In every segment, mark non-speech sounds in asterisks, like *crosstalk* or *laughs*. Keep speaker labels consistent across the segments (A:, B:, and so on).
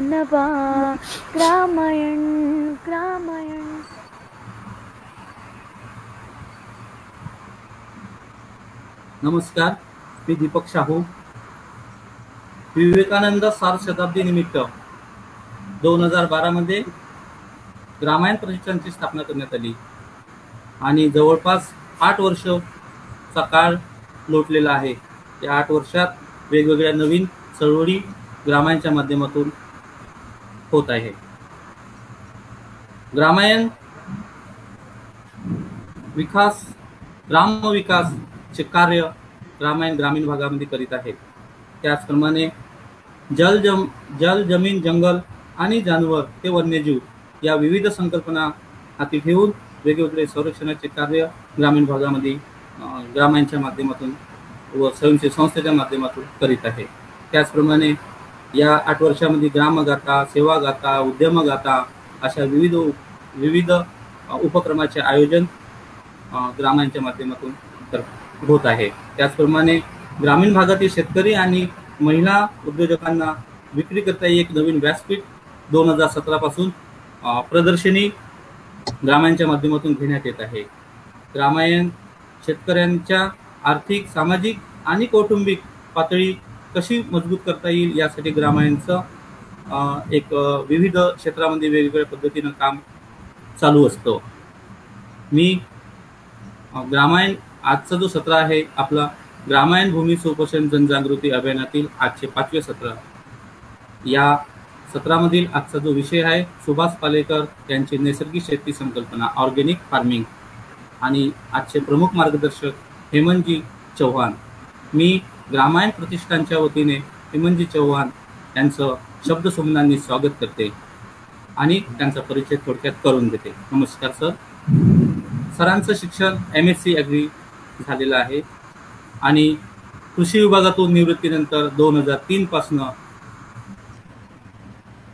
A: नवा रामायण रामायण
B: नमस्कार मी दीपक शाहू विवेकानंद सार शताब्दी निमित्त दोन हजार बारामध्ये ग्रामायण प्रतिष्ठानची स्थापना करण्यात आली. आणि जवळपास आठ वर्षचा काळ लोटलेला आहे. या आठ वर्षात वेगवेगळ्या नवीन चळवळी ग्रामायणच्या माध्यमातून होत आहे. ग्रामायण विकास ग्रामविकासचे कार्य ग्रामायण ग्रामीण भागामध्ये करीत आहे. त्याचप्रमाणे जल जम जल जमीन जंगल आणि जानवर ते वन्यजीव या विविध संकल्पना हाती ठेवून वेगवेगळे संरक्षणाचे कार्य ग्रामीण भागामध्ये ग्रामायणच्या माध्यमातून व स्वयंसेवी संस्थेच्या माध्यमातून करीत आहे. त्याचप्रमाणे या आठ वर्षामध्ये ग्रामगाथा सेवागाथा उद्यमगाथा अशा विविध विविध उपक्रमाचे आयोजन ग्रामांच्या माध्यमातून होत आहे. त्याचप्रमाणे ग्रामीण भागातील शेतकरी आणि महिला उद्योजकांना विक्री करता एक नवीन व्यासपीठ दोन हजार सतरापासून प्रदर्शनी ग्रामांच्या माध्यमातून घेण्यात येत आहे. ग्रामायण शेतकऱ्यांच्या आर्थिक सामाजिक आणि कौटुंबिक पातळी कशी मजबूत करता येईल यासाठी ग्रामायणचं एक विविध क्षेत्रामध्ये वेगवेगळ्या पद्धतीनं काम चालू असतं. मी ग्रामायण आजचा जो सत्र आहे आपला ग्रामायण भूमी सुपोषण जनजागृती अभियानातील आजचे पाचवे सत्र. या सत्रामधील आजचा जो विषय आहे सुभाष पालेकर यांची नैसर्गिक शेती संकल्पना ऑर्गेनिक फार्मिंग. आणि आजचे प्रमुख मार्गदर्शक हेमंतजी चव्हाण. मी ग्रामायण प्रतिष्ठानच्या वतीने हेमंतजी चव्हाण यांचं शब्दसुमनांनी स्वागत करते आणि त्यांचा परिचय थोडक्यात करून देते. नमस्कार सर. सरांचं शिक्षण एम एस सी ॲग्री झालेलं आहे आणि कृषी विभागातून निवृत्तीनंतर दोन हजार तीनपासनं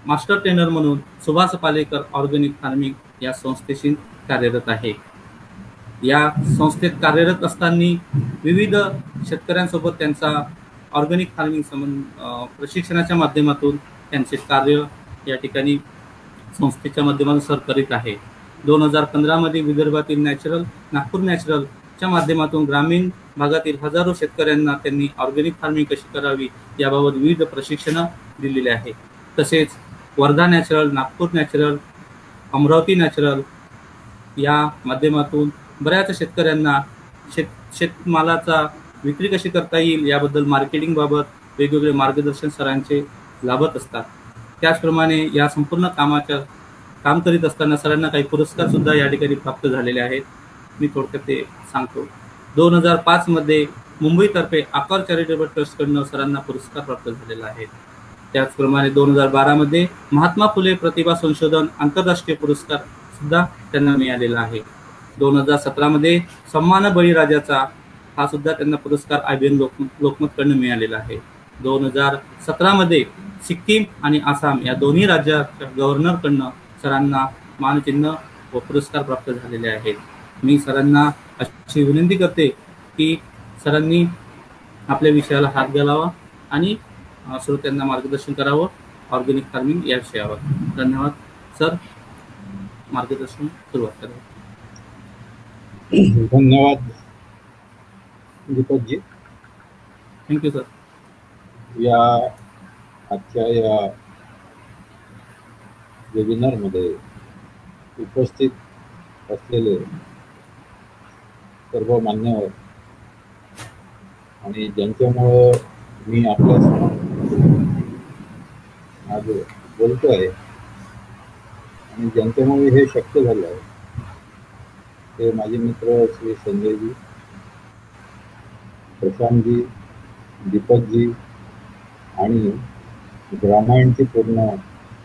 B: मास्टर ट्रेनर म्हणून सुभाष पालेकर ऑर्गॅनिक फार्मिंग या संस्थेशी कार्यरत आहे. या संस्थेत कार्यरत असताना विविध शेतकऱ्यांसोबत त्यांचा ऑर्गॅनिक फार्मिंग संबंध प्रशिक्षणाच्या माध्यमातून त्यांचे कार्य या ठिकाणी संस्थेच्या माध्यमातून सर करीत आहे. दोन हजार पंधरामध्ये विदर्भातील नॅचरल नागपूर नॅचरलच्या माध्यमातून ग्रामीण भागातील हजारो शेतकऱ्यांना त्यांनी ऑर्गॅनिक फार्मिंग कशी करावी याबाबत विविध प्रशिक्षणं दिलेली आहे तसेच Wardha natural Nagpur natural Amravati natural या माध्यमातून बऱ्याच शेतकऱ्यांना शेत शेतमालाचा विक्री कशी करता येईल याबद्दल मार्केटिंगबाबत वेगवेगळे मार्गदर्शन सरांचे लाभत असतात. त्याचप्रमाणे या संपूर्ण कामाच्या काम करीत असताना सरांना काही पुरस्कार सुद्धा या ठिकाणी प्राप्त झालेले आहेत. मी थोडक्यात ते सांगतो. दोन हजार पाचमध्ये मुंबईतर्फे आकार चॅरिटेबल ट्रस्टकडनं सरांना पुरस्कार प्राप्त झालेला आहे. त्याचप्रमाणे दोन हजार बारामध्ये महात्मा फुले प्रतिभा संशोधन आंतरराष्ट्रीय पुरस्कार सुद्धा त्यांना मिळालेला आहे. दोन हजार सतरामध्ये सन्मान बळीराजाचा हा सुद्धा त्यांना पुरस्कार आय बी एन लोक लोकमतकडनं मिळालेला आहे. दोन हजार सतरामध्ये सिक्कीम आणि आसाम या दोन्ही राज्याच्या गव्हर्नरकडनं सरांना मानचिन्ह व पुरस्कार प्राप्त झालेले आहेत. मी सरांना अशी विनंती करते की सरांनी आपल्या विषयाला हात घालावा आणि श्रोत्यांना मार्गदर्शन करावं. ऑर्गॅनिक फार्मिंग या विषयावर. धन्यवाद. सर मार्गदर्शन सुरुवात करा.
C: धन्यवाद. दीपकजी.
B: थँक्यू सर
C: या आजच्या या वेबिनारमध्ये उपस्थित असलेले सर्व मान्यवर आणि ज्यांच्यामुळं मी आपल्या आज बोलतो आहे आणि ज्यांच्यामुळे हे शक्य झालं आहे ते माझे मित्र श्री संजयजी प्रशांतजी दीपकजी आणि ग्रामायणची पूर्ण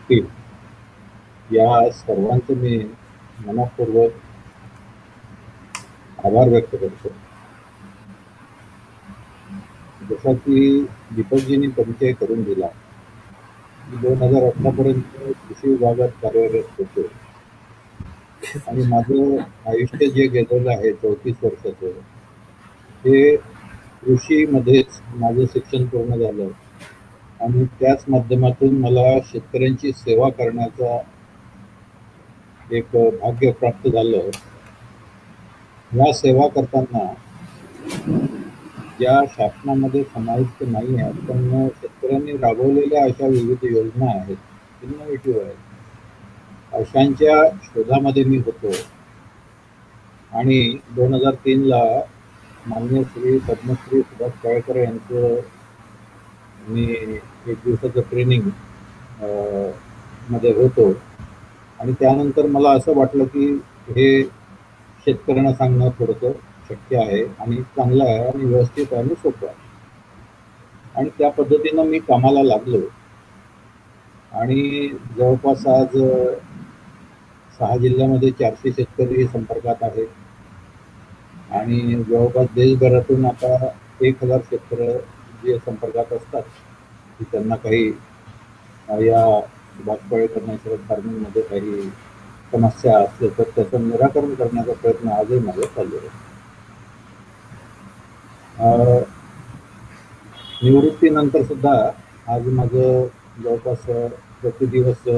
C: टीम या सर्वांचे मी मनपूर्वक आभार व्यक्त करतो. जसा की दीपकजींनी परिचय करून दिला दोन हजार अठरापर्यंत कृषी विभागात कार्यरत होतो. आणि माझं आयुष्य जे गेलेलं आहे चौतीस वर्षाचं ते कृषीमध्येच माझं शिक्षण पूर्ण झालं. आणि त्याच माध्यमातून मला शेतकऱ्यांची सेवा करण्याचा एक भाग्य प्राप्त झालं. या सेवा करताना ज्या शासनामध्ये समाविष्ट नाही आहेत पण शेतकऱ्यांनी राबवलेल्या अशा विविध योजना आहेत इनोव्हेटिव्ह आहेत. अशांच्या शोधामध्ये मी होतो. आणि दोन हजार तीनला मान्य श्री पद्मश्री सुभाष काळेकर यांचं मी एक दिवसाचं ट्रेनिंगमध्ये होतो. आणि त्यानंतर मला असं वाटलं की हे शेतकऱ्यांना सांगणं थोडंसं शक्य आहे आणि चांगलं आहे आणि व्यवस्थित आहे आणि सोपं आहे. आणि त्या पद्धतीनं मी कामाला लागलो. आणि जवळपास आज सहा जिल्ह्यामध्ये चारशे शेतकरी संपर्कात आहेत. आणि जवळपास देशभरातून आता एक हजार शेतकरी जे संपर्कात असतात की त्यांना काही या बागपाळी करण्याच्या फार्मिंगमध्ये काही समस्या असल्या तर त्याचं निराकरण करण्याचा प्रयत्न आजही माझा चालू आहे. निवृत्तीनंतर सुद्धा आज माझं जवळपास प्रतिदिवस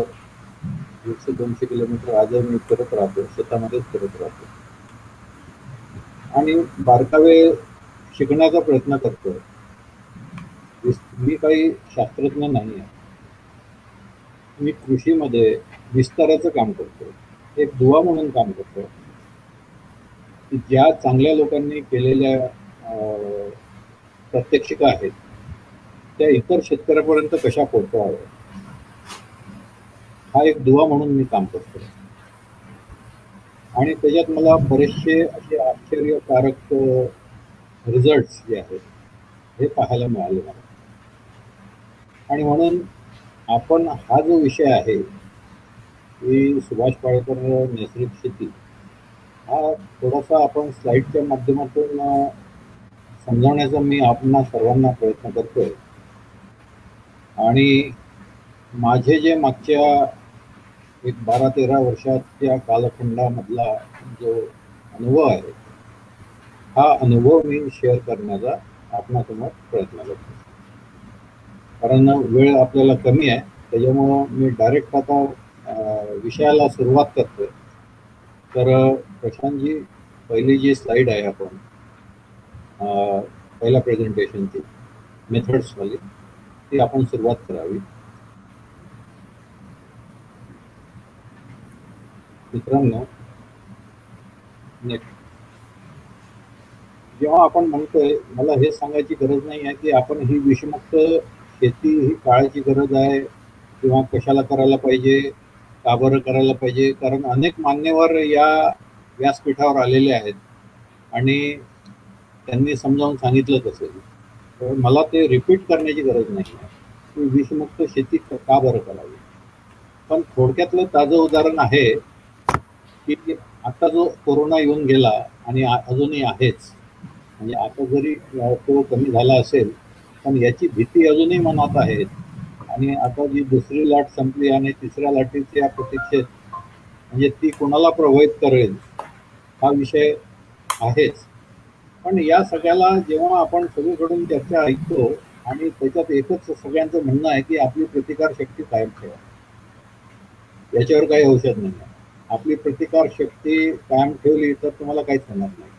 C: दीडशे दोनशे किलोमीटर आजही मी करत राहतो शेतामध्येच करत राहतो. आणि बारकावे शिकण्याचा प्रयत्न करतो मी काही शास्त्रज्ञ नाही आहे. मी कृषीमध्ये विस्ताराचं काम करतो एक दुवा म्हणून काम करतो की ज्या चांगल्या लोकांनी केलेल्या प्रात्यक्षिका आहेत त्या इतर शेतकऱ्यापर्यंत कशा पोहोचवाव्या हा एक दुवा म्हणून मी काम करतो. आणि त्याच्यात मला बरेचसे असे आश्चर्यकारक रिझल्ट जे आहेत हे पाहायला मिळाले मला. आणि म्हणून आपण हा जो विषय आहे की सुभाष पाळेकर नैसर्गिक शेती हा थोडासा आपण स्लाईडच्या माध्यमातून समजावण्याचा मी आपणा सर्वांना प्रयत्न करतोय. आणि माझे जे मागच्या एक बारा तेरा वर्षाच्या कालखंडामधला जो अनुभव आहे हा अनुभव मी शेअर करण्याचा आपणासमोर प्रयत्न करतो. कारण वेळ आपल्याला कमी आहे त्याच्यामुळं मी डायरेक्ट आता विषयाला सुरुवात करतोय. तर प्रशांतजी पहिली जी स्लाईड आहे आपण पहिल्या प्रेझेंटेशनची मेथड्सवाली ती आपण सुरुवात करावी. मित्रांनो जेव्हा आपण म्हणतोय मला हे सांगायची गरज नाही आहे की आपण ही विषमुक्त शेती ही काळाची गरज आहे किंवा कशाला करायला पाहिजे का बरं करायला पाहिजे कारण अनेक मान्यवर या व्यासपीठावर आलेले आहेत आणि त्यांनी समजावून सांगितलंच असेल तर मला ते रिपीट करण्याची गरज नाही आहे की विषमुक्त शेती का बरं करावी. पण थोडक्यातलं ताजं उदाहरण आहे की आता जो कोरोना येऊन गेला आणि अजूनही आहेच म्हणजे आता जरी तो कमी झाला असेल पण याची भीती अजूनही मनात आहे. आणि आता जी दुसरी लाट संपली आणि तिसऱ्या लाटेच्या प्रतीक्षेत म्हणजे ती कोणाला प्रभावित करेल हा विषय आहेच. पण या सगळ्याला जेव्हा आपण सगळीकडून चर्चा ऐकतो आणि त्याच्यात एकच सगळ्यांचं म्हणणं आहे की आपली प्रतिकार शक्ती कायम ठेवा. याच्यावर काही औषध नाही. आपली प्रतिकार शक्ती कायम ठेवली तर तुम्हाला काहीच होणार नाही.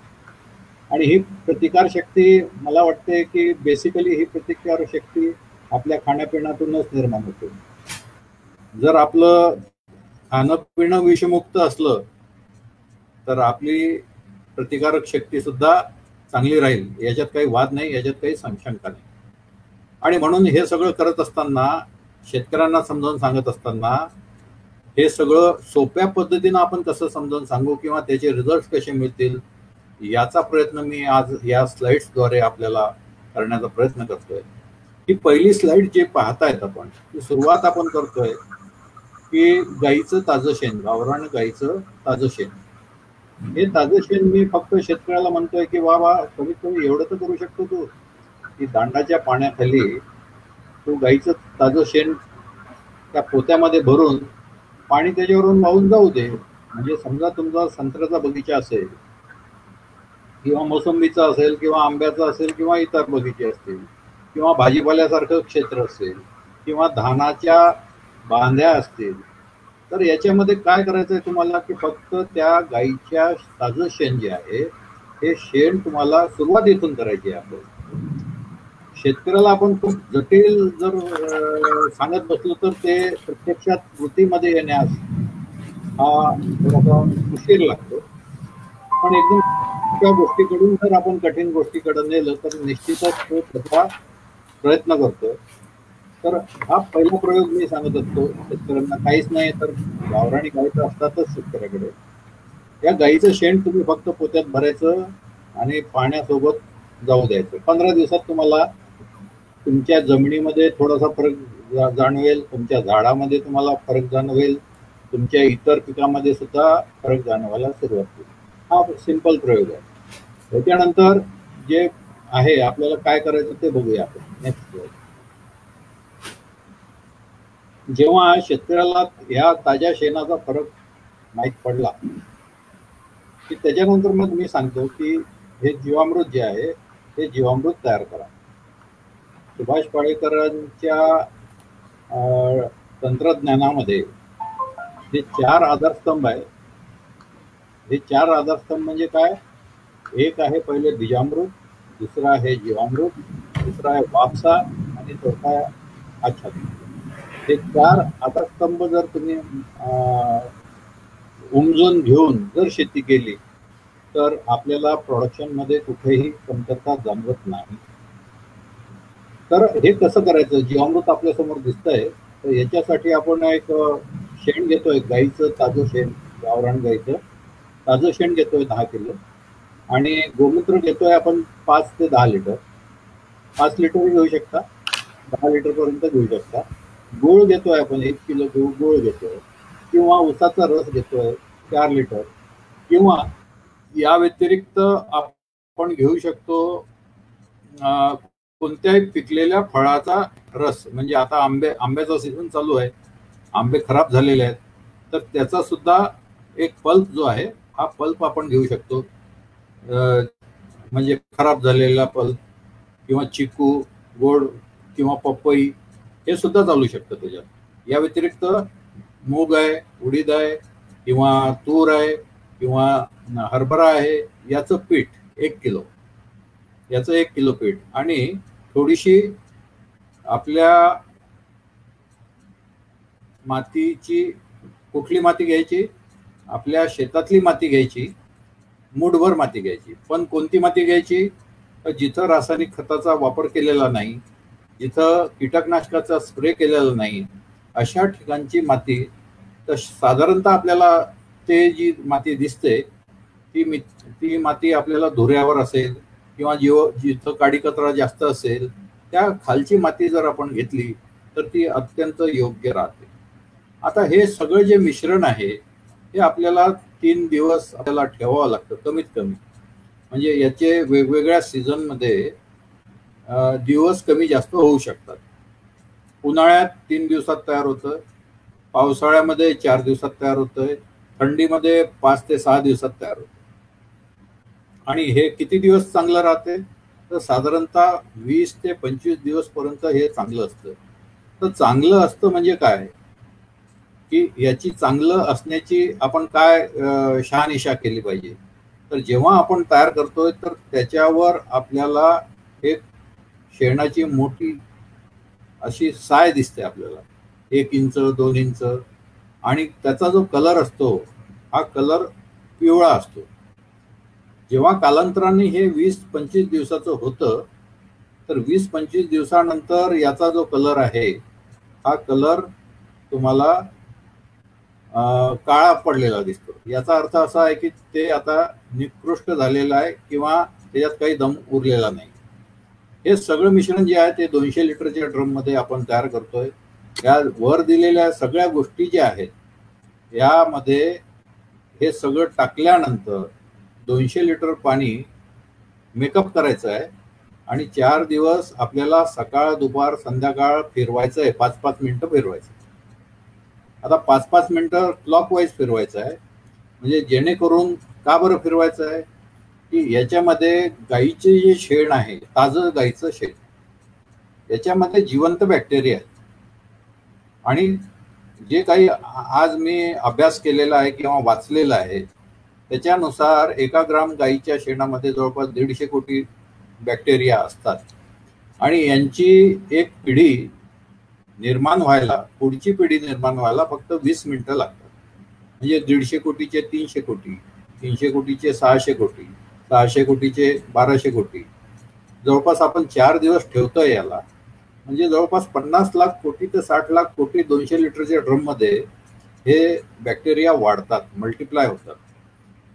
C: आणि ही प्रतिकार शक्ती मला वाटते की बेसिकली ही प्रतिकार शक्ती आपल्या खाण्यापिण्यातूनच निर्माण होते. जर आपलं खाणं पिणं विषमुक्त असलं तर आपली प्रतिकारक शक्ती सुद्धा चांगली राहील. याच्यात काही वाद नाही याच्यात काही शंका नाही. आणि म्हणून हे सगळं करत असताना शेतकऱ्यांना समजावून सांगत असताना हे सगळं सोप्या पद्धतीनं आपण कसं समजावून सांगू किंवा त्याचे रिझल्ट कसे मिळतील याचा प्रयत्न मी आज या स्लाइड्सद्वारे आपल्याला करण्याचा प्रयत्न करतोय. ही पहिली स्लाइड जे पाहतायत आपण ती सुरुवात आपण करतोय की गाईचं ताजं शेण गावरान गाईचं ताजं शेण. हे ताजं शेण मी फक्त शेतकऱ्याला म्हणतोय की वा वा कमीत कमी एवढं तर करू शकतो तू. की दांडाच्या पाण्याखाली तू गाईचं ताजं शेण त्या पोत्यामध्ये भरून पाणी त्याच्यावरून वाहून जाऊ दे. म्हणजे समजा तुमचा संत्र्याचा बगीचा असेल किंवा मोसंबीचा असेल किंवा आंब्याचा असेल किंवा इतर बगीचे असतील किंवा भाजीपाल्यासारखं क्षेत्र असेल किंवा धानाच्या बांध्या असतील तर याच्यामध्ये काय करायचं आहे तुम्हाला? की फक्त त्या गाईच्या ताजं शेण जे आहे हे शेण तुम्हाला सुरुवातीतून करायचे आहे शेतकऱ्याला आपण खूप जटिल जर सांगत बसलो तर ते प्रत्यक्षात कृतीमध्ये येण्यास हा थोडासा उशीर लागतो. पण एकदम त्या गोष्टीकडून जर आपण कठीण गोष्टीकडे नेलं तर निश्चितच तो त्याचा प्रयत्न करतो तर हा पहिला प्रयोग मी सांगत असतो शेतकऱ्यांना काहीच नाही तर गावराणी गाईचं असतातच शेतकऱ्याकडे. या गाईचं शेण तुम्ही फक्त पोत्यात भरायचं आणि पाण्यासोबत जाऊ द्यायचं. पंधरा दिवसात तुम्हाला तुमच्या जमिनीमध्ये थोडासा फरक जाणवेल तुमच्या झाडामध्ये तुम्हाला फरक जाणवेल तुमच्या इतर पिकामध्ये सुद्धा फरक जाणवायला सुरुवात होईल हा सिंपल प्रयोग आहे. त्याच्यानंतर जे आहे आपल्याला काय करायचं ते बघूया आपण. नेक्स्ट जेव्हा शेतकऱ्याला ह्या ताज्या शेणाचा फरक माहीत पडला की त्याच्यानंतर मग मी सांगतो की हे जीवामृत जे आहे हे जीवामृत तयार करा. सुभाष पाळेकरांच्या तंत्रज्ञानामध्ये जे चार आधारस्तंभ आहे हे चार आधारस्तंभ म्हणजे काय? एक आहे पहिले बीजामृत दुसरा आहे जीवामृत तिसरा आहे वापसा आणि चौथा आहे आच्छादित. हे चार आधारस्तंभ जर तुम्ही उमजून घेऊन जर शेती केली तर आपल्याला प्रोडक्शनमध्ये कुठेही कमतरता जाणवत नाही. तर हे कसं करायचं? जीवामृत आपल्यासमोर दिसतंय तर याच्यासाठी आपण एक शेण घेतोय गाईचं ताजं शेण गावरान गाईचं. ताजं शेण घेतोय दहा किलो. आणि गोमूत्र घेतोय आपण पाच ते दहा लिटर. पाच लिटर घेऊ शकता. दहा लिटर पर्यंत घेऊ शकता. गुळ घेतोय आपण एक किलो गुळ गुळ घेतोय. किंवा उसाचा रस घेतोय चार लिटर. किंवा या व्यतिरिक्त आपण घेऊ शकतो कोणत्याही पिकलेल्या फळाचा रस म्हणजे आता आंबे आंब्याचा सीझन चालू आहे आंबे खराब झालेले आहेत तर त्याचा सुद्धा एक पल्प जो आहे हा पल्प आपण घेऊ शकतो. म्हणजे खराब झालेला पल्प किंवा चिकू गोड किंवा पपई हे सुद्धा चालू शकतं त्याच्यात. या व्यतिरिक्त मूग आहे उडीद आहे किंवा तूर आहे किंवा हरभरा आहे याचं पीठ एक किलो. याचं एक किलो पीठ. आणि थोडीशी आपल्या मातीची कुठली माती घ्यायची? आपल्या शेतातली माती घ्यायची मूठभर माती घ्यायची. पण कोणती माती घ्यायची? तर जिथं रासायनिक खताचा वापर केलेला नाही जिथं कीटकनाशकाचा स्प्रे केलेला नाही अशा ठिकाणची माती तर साधारणतः आपल्याला ते जी माती दिसते ती मी ती माती आपल्याला धुऱ्यावर असेल किंवा जीव जिथं काडी कचरा जास्त असेल त्या खालची माती जर आपण घेतली तर ती अत्यंत योग्य राहते. आता हे सगळं जे मिश्रण आहे हे आपल्याला तीन दिवस आपल्याला ठेवावं लागतं कमीत कमी. म्हणजे याचे वेगवेगळ्या सीझनमध्ये दिवस कमी जास्त होऊ शकतात. उन्हाळ्यात तीन दिवसात तयार होतं पावसाळ्यामध्ये चार दिवसात तयार होतंय थंडीमध्ये पाच ते सहा दिवसात तयार होतं आणि हे किती दिवस चांगलं राहते? तर साधारणतः वीस ते पंचवीस दिवसपर्यंत हे चांगलं असतं. तर चांगलं असतं म्हणजे काय? की याची चांगलं असण्याची आपण काय शहानिशा केली पाहिजे? तर जेव्हा आपण तयार करतोय तर त्याच्यावर आपल्याला एक शेणाची मोठी अशी साय दिसते आपल्याला. एक इंच दोन इंच. आणि त्याचा जो कलर असतो हा कलर पिवळा असतो. जेव्हा कालांतराने हे वीस पंचवीस दिवसाचं होतं तर वीस पंचवीस दिवसानंतर याचा जो कलर आहे हा कलर तुम्हाला काळा पडलेला दिसतो. याचा अर्थ असा आहे की ते आता निकृष्ट झालेलं आहे किंवा त्याच्यात काही दम उरलेला नाही. हे सगळं मिश्रण जे आहे ते दोनशे लिटरच्या ड्रममध्ये आपण तयार करतोय. या वर दिलेल्या सगळ्या गोष्टी ज्या आहेत यामध्ये हे सगळं टाकल्यानंतर दोनशे लिटर पाणी मेकअप करायचं आहे आणि चार दिवस आपल्याला सकाळ दुपार संध्याकाळ फिरवायचं आहे. पाच पाच मिनटं फिरवायचं. आता पाच पाच मिनटं क्लॉक वाईज फिरवायचं आहे. म्हणजे जेणेकरून का बरं फिरवायचं आहे? की याच्यामध्ये गाईचे जे शेण आहे ताजं गाईचं शेण याच्यामध्ये जिवंत बॅक्टेरिया आहेत. आणि जे काही आज मी अभ्यास केलेला आहे किंवा वाचलेला आहे त्याच्यानुसार एका ग्राम गाईच्या शेणामध्ये जवळपास दीडशे कोटी बॅक्टेरिया असतात. आणि यांची एक पिढी निर्माण व्हायला पुढची पिढी निर्माण व्हायला फक्त वीस मिनिटं लागतात. म्हणजे दीडशे कोटीचे तीनशे कोटी तीनशे कोटीचे सहाशे कोटी सहाशे कोटीचे बाराशे कोटी. जवळपास आपण चार दिवस ठेवतोय याला. म्हणजे जवळपास पन्नास लाख कोटी ते साठ लाख कोटी दोनशे लिटरच्या ड्रममध्ये हे बॅक्टेरिया वाढतात मल्टिप्लाय होतात.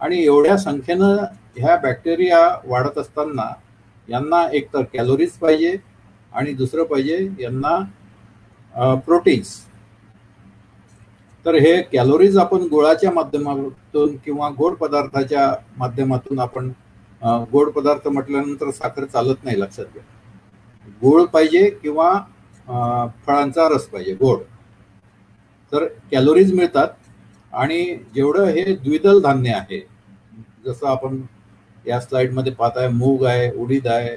C: आणि एवढ्या संख्येनं ह्या बॅक्टेरिया वाढत असताना यांना एक तर कॅलोरीज पाहिजे आणि दुसरं पाहिजे यांना प्रोटीन्स तर हे कॅलोरीज आपण गुळाच्या माध्यमातून किंवा गोड पदार्थाच्या माध्यमातून आपण गोड पदार्थ म्हटल्यानंतर साखर चालत नाही लक्षात घ्या. गोड पाहिजे किंवा फळांचा रस पाहिजे गोड. तर कॅलोरीज मिळतात. आणि जेवढं हे द्विदल धान्य आहे जसं आपण या स्लाइडमध्ये पाहत आहे मूग आहे उडीद आहे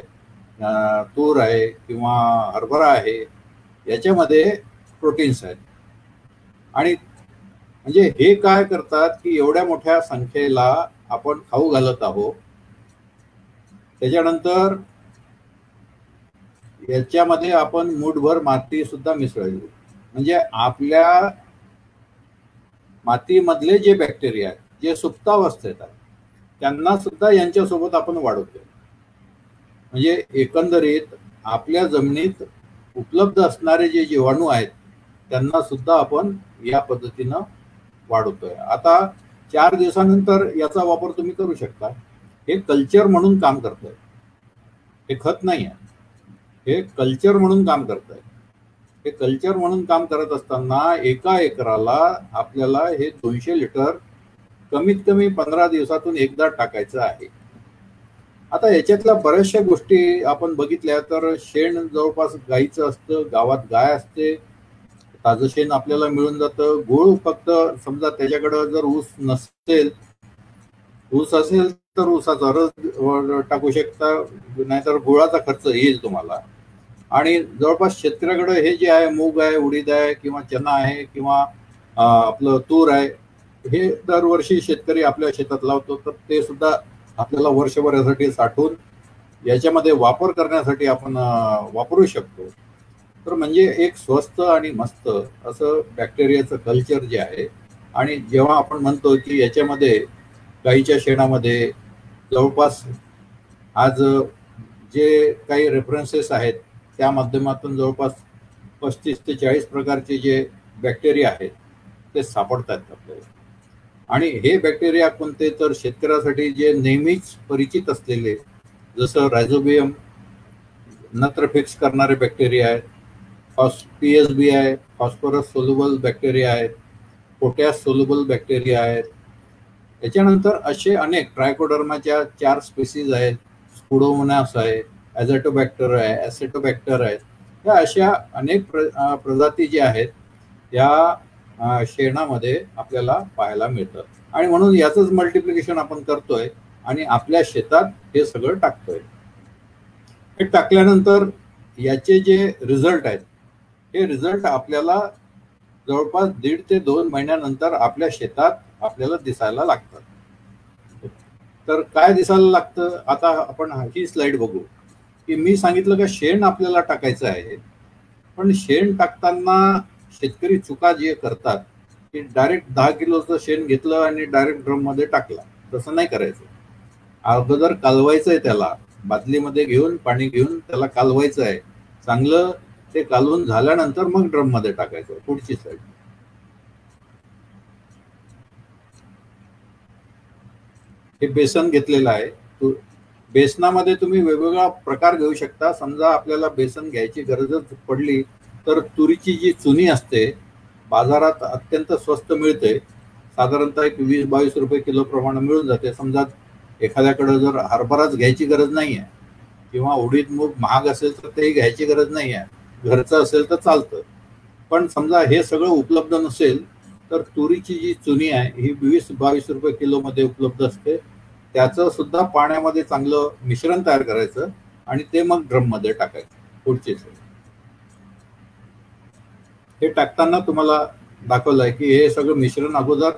C: तूर आहे किंवा हरभरा आहे याच्यामध्ये प्रोटीन्स आहेत. आणि म्हणजे हे काय करतात की एवढ्या मोठ्या संख्येला आपण खाऊ घालत आहोत. त्याच्यानंतर याच्यामध्ये आपण मूठभर माती सुद्धा मिसळली. म्हणजे आपल्या मातीमधले जे बॅक्टेरिया आहेत जे सुप्तावस्थेत आहेत त्यांना सुद्धा यांच्यासोबत आपण वाढवतो. म्हणजे एकंदरीत आपल्या जमिनीत उपलब्ध असणारे जे जीवाणू आहेत त्यांना सुद्धा आपण या पद्धतीनं वाढवतोय. आता चार दिवसानंतर याचा वापर तुम्ही करू शकता. हे कल्चर म्हणून काम करतोय. हे खत नाही आहे हे कल्चर म्हणून काम करत आहे हे कल्चर म्हणून काम करत असताना एका एकराला आपल्याला हे दोनशे लिटर कमीत कमी पंधरा दिवसातून एकदा टाकायचं आहे. आता याच्यातल्या बऱ्याचशा गोष्टी आपण बघितल्या तर शेण जवळपास गाईचं असतं गावात गाय असते ताजं शेण आपल्याला मिळून जातं. गुळ फक्त समजा त्याच्याकडं जर ऊस नसेल ऊस असेल तर ऊसाचा रस टाकू शकता नाहीतर गुळाचा खर्च येईल तुम्हाला. आणि जवळपास शेतकऱ्याकडे हे जे आहे मूग आहे उडीद आहे किंवा चना आहे किंवा आपलं तूर आहे हे दरवर्षी शेतकरी आपल्या शेतात लावतो. तर ते सुद्धा आपल्याला वर्षभरासाठी साठवून याच्यामध्ये वापर करण्यासाठी आपण वापरू शकतो. तर म्हणजे एक स्वस्त आणि मस्त असं बॅक्टेरियाचं कल्चर जे आहे आणि जेव्हा आपण म्हणतो की याच्यामध्ये गाईच्या शेणामध्ये जवळपास आज जे काही रेफरन्सेस आहेत त्या माध्यमातून जवळपास पस्तीस ते चाळीस प्रकारचे जे बॅक्टेरिया आहेत ते सापडतात आपल्याला. आणि हे बॅक्टेरिया कोणते? तर शेतकऱ्यासाठी जे नेहमीच परिचित असलेले जसं रायझोबियम नत्र फिक्स करणारे बॅक्टेरिया आहेत फॉस पी एस बी आहे फॉस्फरस सोल्युबल बॅक्टेरिया आहेत पोटॅश सोल्युबल बॅक्टेरिया आहेत. त्याच्यानंतर असे अनेक ट्रायकोडर्माच्या चार स्पेसीज आहेत स्पुडोमोनास आहे ॲझॅटोबॅक्टर आहे ॲसेटोबॅक्टर आहेत ह्या अशा अनेक प्र प्रजाती ज्या आहेत या शेणामध्ये आपल्याला पाहायला मिळतं. आणि म्हणून याचंच मल्टिप्लिकेशन आपण करतोय आणि आपल्या शेतात हे सगळं टाकतोय. हे टाकल्यानंतर याचे जे रिझल्ट आहेत हे रिझल्ट आपल्याला जवळपास दीड ते दोन महिन्यानंतर आपल्या शेतात आपल्याला दिसायला लागतात तर काय दिसायला लागतं? आता आपण ही स्लाइड बघू. की मी सांगितलं का शेण आपल्याला टाकायचं आहे. पण शेण टाकताना शेतकरी चुका जे करतात की डायरेक्ट दहा किलोचं शेण घेतलं आणि डायरेक्ट ड्रममध्ये टाकला. तसं नाही करायचं. अगोदर कालवायचं आहे त्याला. बादलीमध्ये घेऊन पाणी घेऊन त्याला कालवायचं आहे चांगलं ते कालवून झाल्यानंतर मग ड्रममध्ये टाकायचं पुढची साईड. हे बेसन घेतलेलं आहे. बेसनामध्ये तुम्ही वेगवेगळा प्रकार घेऊ शकता. समजा आपल्याला बेसन घ्यायची गरजच पडली तर तुरीची जी चुनी असते बाजारात अत्यंत स्वस्त मिळते. साधारणतः एक वीस बावीस रुपये किलो प्रमाणे मिळून जाते. समजा एखाद्याकडं जर हरभराच घ्यायची गरज नाही आहे किंवा उडीद मूग महाग असेल तर तेही घ्यायची गरज नाही आहे घरचं असेल तर चालतं. पण समजा हे सगळं उपलब्ध नसेल तर तुरीची जी चुनी आहे ही वीस बावीस रुपये किलोमध्ये उपलब्ध असते. त्याचं सुद्धा पाण्यामध्ये चांगलं मिश्रण तयार करायचं आणि ते मग ड्रममध्ये टाकायचं पुढचे हे टाकताना तुम्हाला दाखवलं आहे की हे सगळं मिश्रण अगोदर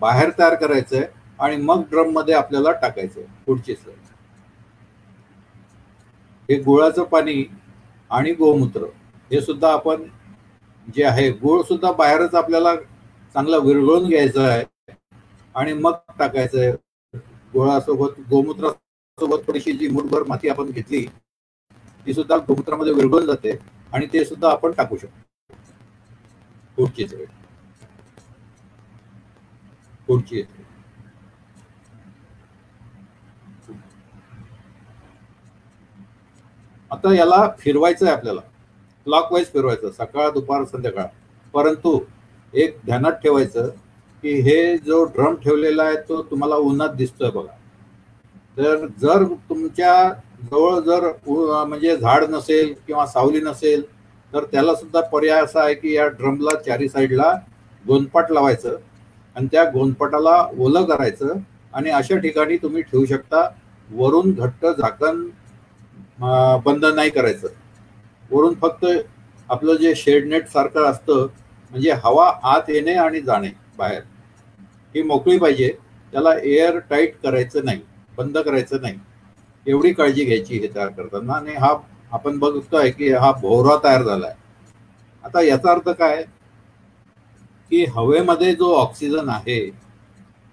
C: बाहेर तयार करायचं आहे आणि मग ड्रममध्ये आपल्याला टाकायचं आहे पुढची हे गुळाचं पाणी आणि गोमूत्र हे सुद्धा आपण जे आहे गुळ सुद्धा बाहेरच आपल्याला चांगला विरघळून घ्यायचं आहे आणि मग टाकायचं आहे गोळासोबत गोमूत्रासोबत थोडीशी जी मुठभर माती आपण घेतली ती सुद्धा गोमूत्रामध्ये विरघळून जाते आणि ते सुद्धा आपण टाकू शकतो. पुढची पुढची आता याला फिरवायचं आहे आपल्याला. क्लॉकवाईज फिरवायचं सकाळ दुपार संध्याकाळ. परंतु एक ध्यानात ठेवायचं की हे जो ड्रम ठेवलेला आहे तो तुम्हाला उन्हात दिसतोय बघा. तर जर तुमच्या जवळ जर म्हणजे झाड नसेल किंवा सावली नसेल तर त्याला सुद्धा पर्याय असा आहे की या ड्रमला चारी साईडला गोंदपाट लावायचं आणि त्या गोंदपाटाला ओलं करायचं आणि अशा ठिकाणी तुम्ही ठेवू शकता वरून घट्ट झाकण बंद नाही करायचं. वरून फक्त आपलं जे शेडनेट सारखं असतं म्हणजे हवा आत येणे आणि जाणे. बाहेर. ही मोकळी पाहिजे. त्याला एअर टाईट करायचं नाही. बंद करायचं नाही. एवढी काळजी घ्यायची हे तयार करताना. आणि हा आपण बघतोय की हा भोवरा तयार झालाय. आता याचा अर्थ काय? की हवेमध्ये जो ऑक्सिजन आहे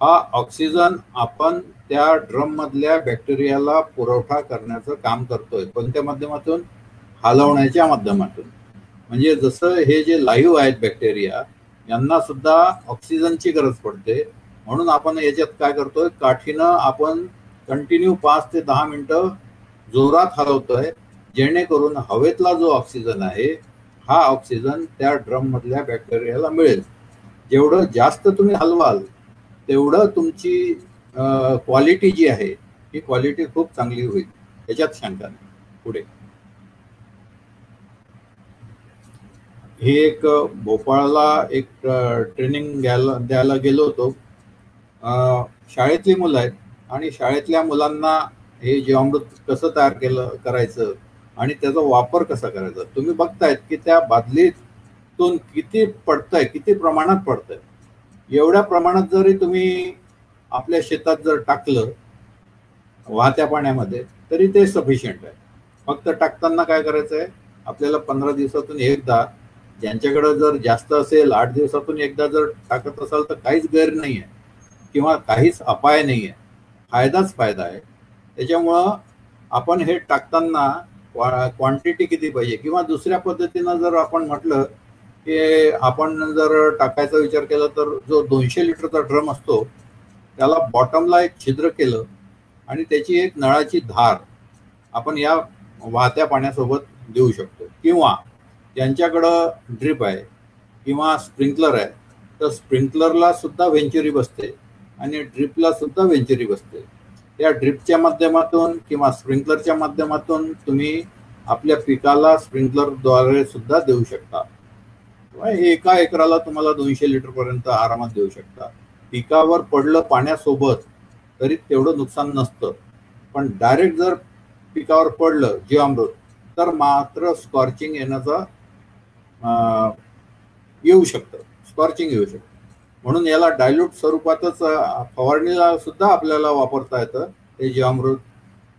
C: हा ऑक्सिजन आपण त्या ड्रम मधल्या बॅक्टेरियाला पुरवठा करण्याचं काम करतोय. कोणत्या माध्यमातून हलवण्याच्या माध्यमातून. म्हणजे जसं हे जे लाईव्ह आहेत बॅक्टेरिया यांना सुद्धा ऑक्सिजनची गरज पडते. म्हणून आपण याच्यात काय करतोय काठीनं आपण कंटिन्यू पाच ते दहा मिनटं जोरात हलवतोय जेणेकरून हवेतला जो ऑक्सिजन आहे हा ऑक्सिजन त्या ड्रममधल्या बॅक्टेरियाला मिळेल. जेवढं जास्त तुम्ही हलवाल तेवढं तुमची क्वालिटी जी आहे ही क्वालिटी खूप चांगली होईल. याच्यात शंका नाही. पुढे. हे एक भोपाळला एक ट्रेनिंग घ्यायला द्यायला गेलो होतो. शाळेतली मुलं आहेत आणि शाळेतल्या मुलांना हे जीवामृत कसं तयार केलं करायचं आणि त्याचा वापर कसा करायचा? तुम्ही बघतायत की त्या बादलीतून किती पडतंय किती प्रमाणात पडतंय? एवढ्या प्रमाणात जरी तुम्ही आपल्या शेतात जर टाकलं वाहत्या पाण्यामध्ये तरी ते सफिशियंट आहे. फक्त टाकताना काय करायचं आहे आपल्याला पंधरा दिवसातून एकदा ज्यांच्याकडे जर जास्त असेल आठ दिवसातून एकदा जर टाकत असाल तर काहीच गैर नाही आहे किंवा काहीच अपाय नाही आहे फायदाच फायदा आहे. त्याच्यामुळं आपण हे टाकताना क्वांटिटी किती पाहिजे? किंवा दुसऱ्या पद्धतीनं जर आपण म्हटलं की आपण जर टाकायचा विचार केला तर जो दोनशे लिटरचा ड्रम असतो त्याला बॉटमला एक छिद्र केलं आणि त्याची एक नळाची धार आपण या वाहत्या पाण्यासोबत देऊ शकतो. किंवा ज्यांच्याकडं ड्रिप आहे किंवा स्प्रिंकलर आहे तर स्प्रिंकलरला सुद्धा व्हेंचुरी बसते आणि ड्रिपला सुद्धा व्हेंचुरी बसते. या ड्रिपच्या माध्यमातून किंवा स्प्रिंकलरच्या माध्यमातून तुम्ही आपल्या पिकाला स्प्रिंकलरद्वारे सुद्धा देऊ शकता. एका एकराला तुम्हाला दोनशे लिटरपर्यंत आरामात देऊ शकता. पिकावर पडलं पाण्यासोबत तरी तेवढं नुकसान नसतं. पण डायरेक्ट जर पिकावर पडलं जीवामृत तर मात्र स्कॉर्चिंग येण्याचा येऊ शकतं स्कॉर्चिंग येऊ शकतं. म्हणून याला डायल्यूट स्वरूपातच फवारणीला सुद्धा आपल्याला वापरता येतं. हे जीवामृत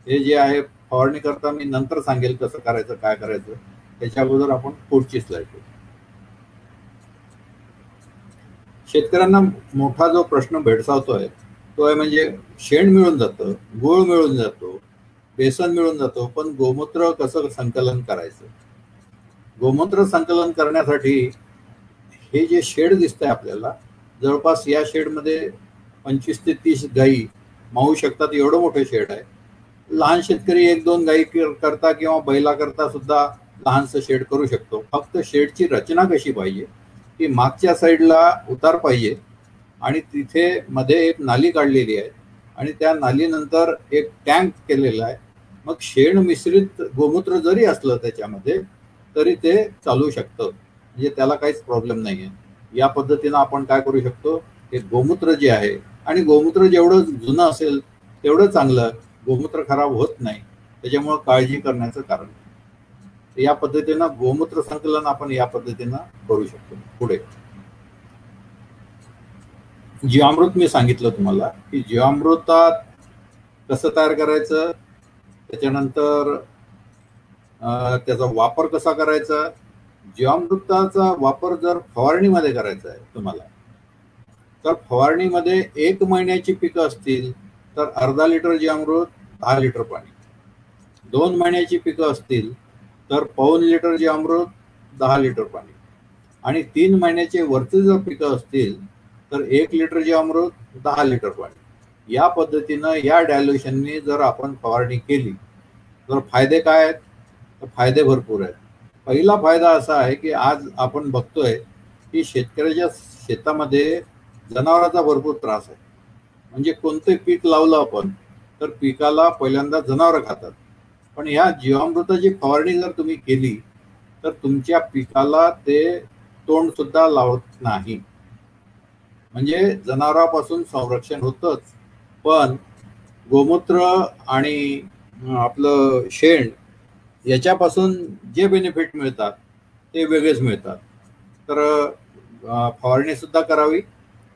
C: हे जे आहे फवारणी करता मी नंतर सांगेल कसं करायचं काय करायचं. त्याच्या अगोदर आपण पुढची स्लाईड घेऊ शेतकऱ्यांना मोठा जो प्रश्न भेडसावतोय तो आहे म्हणजे शेण मिळून जातं गुळ मिळून जातो बेसन मिळून जातो पण गोमूत्र कसं संकलन करायचं? गोमूत्र संकलन करण्यासाठी हे जे शेड दिसतंय आपल्याला जवळपास या शेडमध्ये पंचवीस ते तीस गायी मावू शकतात एवढं मोठं शेड आहे. लहान शेतकरी एक दोन गायी कर- करता किंवा बैला करता सुद्धा लहानसं शेड करू शकतो. फक्त शेडची रचना कशी पाहिजे की मागच्या साईडला उतार पाहिजे आणि तिथे मध्ये एक नाली काढलेली आहे आणि त्या नालीनंतर एक टँक केलेला आहे. मग शेण मिश्रित गोमूत्र जरी असलं त्याच्यामध्ये तरी ते चालू शकतं. म्हणजे त्याला काहीच प्रॉब्लेम नाही आहे या पद्धतीनं आपण काय करू शकतो? हे गोमूत्र जे आहे आणि गोमूत्र जेवढं जुनं असेल तेवढं चांगलं. गोमूत्र खराब होत नाही. त्याच्यामुळं काळजी करण्याचं कारण. या पद्धतीनं गोमूत्र संकलन आपण या पद्धतीनं करू शकतो. पुढे. जीवामृत मी सांगितलं तुम्हाला की जीवामृतात कसं तयार करायचं? त्याच्यानंतर त्याचा वापर कसा करायचा? जीवामृताचा वापर जर फवारणीमध्ये करायचा आहे तुम्हाला तर फवारणीमध्ये एक महिन्याची पिकं असतील तर अर्धा लिटर जीवामृत दहा लिटर पाणी. दोन महिन्याची पिकं असतील तर पाऊन लिटर जीवामृत दहा लिटर पाणी. आणि तीन महिन्याचे वरचे जर पिकं असतील तर एक लिटर जीवामृत दहा लिटर पाणी. या पद्धतीनं या डायल्युशननी जर आपण फवारणी केली तर फायदे काय आहेत? फायदे भरपूर आहेत. पहिला फायदा असा आहे की आज आपण बघतोय की शेतकऱ्याच्या शेतामध्ये जनावरांचा भरपूर त्रास आहे. म्हणजे कोणतं पीक लावलं आपण तर पिकाला पहिल्यांदा जनावरं खातात. पण ह्या जीवामृताची फवारणी जर तुम्ही केली तर तुमच्या पिकाला ते तोंड सुद्धा लावत नाही. म्हणजे जनावरांपासून संरक्षण होतच. पण गोमूत्र आणि आपलं शेण याच्यापासून जे बेनिफिट मिळतात ते वेगळेच मिळतात. तर फवारणी सुद्धा करावी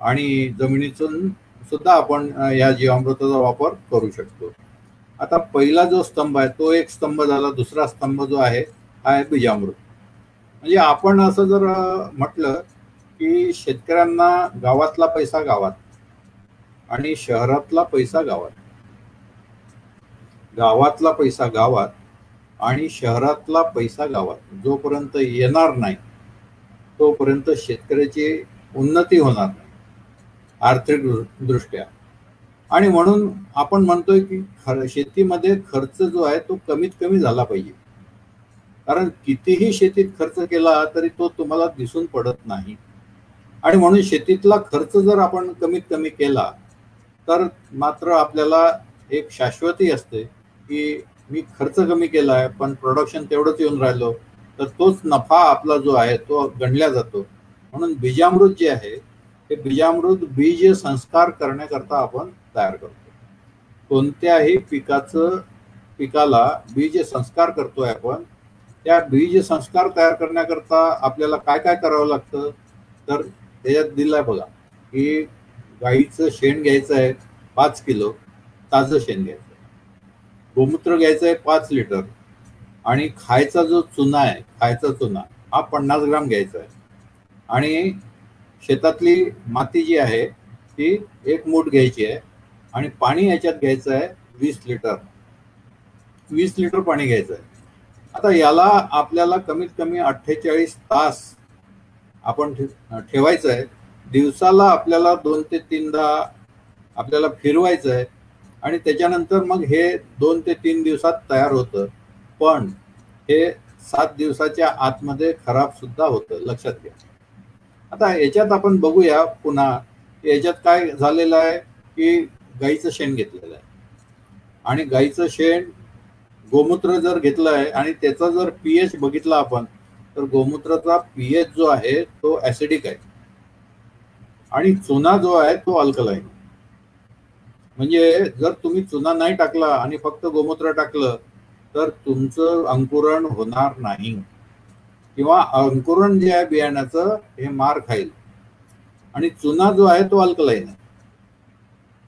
C: आणि जमिनीतून सुद्धा आपण या जीवामृताचा वापर करू शकतो. आता पहिला जो स्तंभ आहे तो एक स्तंभ झाला दुसरा स्तंभ जो आहे हा आहे बीजामृत. म्हणजे आपण असं जर म्हटलं की शेतकऱ्यांना गावातला पैसा गावात आणि शहरातला पैसा गावात. गावातला पैसा गावात आणि शहरातला पैसा गावात जोपर्यंत येणार नाही तोपर्यंत शेतकऱ्याची उन्नती होणार नाही आर्थिक दृ- दृष्ट्या. आणि म्हणून आपण म्हणतोय की खर शेतीमध्ये खर्च जो आहे तो कमीत कमी झाला पाहिजे. कारण कितीही शेतीत खर्च केला तरी तो तुम्हाला दिसून पडत नाही. आणि म्हणून शेतीतला खर्च जर आपण कमीत कमी केला तर मात्र आपल्याला एक शाश्वती असते की मी खर्च कमी केला आहे पण प्रोडक्शन तेवढंच येऊन राहिलो तर तोच नफा आपला जो आहे तो गणला जातो. म्हणून बीजामृत जे आहे ते बीजामृत बीज संस्कार करण्याकरता आपण तयार करतो. कोणत्याही पिकाचं पिकाला बीज संस्कार करतोय आपण त्या बीज संस्कार तयार करण्याकरता आपल्याला काय काय करावं लागतं? तर त्याच्यात दिलंय बघा की गाईचं शेण घ्यायचं आहे पाच किलो ताजं शेण घ्यायचं. गोमूत्र घ्यायचं आहे पाच लिटर आणि खायचा जो चुना आहे खायचा चुना हा पन्नास ग्राम घ्यायचा आहे. आणि शेतातली माती जी आहे ती एक मूठ घ्यायची आहे आणि पाणी याच्यात घ्यायचं आहे वीस लिटर. वीस लिटर पाणी घ्यायचं आहे. आता याला आपल्याला कमीत कमी अठ्ठेचाळीस तास आपण ठेवायचं आहे. दिवसाला आपल्याला दोन ते तीनदा आपल्याला फिरवायचं आहे. आणि त्याच्यानंतर मग हे दोन ते तीन दिवसात तयार होतं. पण हे सात दिवसाच्या आतमध्ये खराब सुद्धा होतं लक्षात घ्या. आता याच्यात आपण बघूया पुन्हा याच्यात काय झालेलं आहे की गाईचं शेण घेतलेलं आहे. आणि गाईचं शेण गोमूत्र जर घेतलं आहे आणि त्याचा जर पीएच बघितला आपण तर गोमूत्राचा पीएच जो आहे तो ऍसिडिक आहे. आणि चुना जो आहे तो अल्कलाईन म्हणजे जर तुम्ही चुना नाही टाकला आणि फक्त गोमूत्र टाकलं तर तुमचं अंकुरण होणार नाही. किंवा अंकुरण जे आहे बियाण्याचं हे मार खाईल. आणि चुना जो आहे तो अल्कलाईन आहे.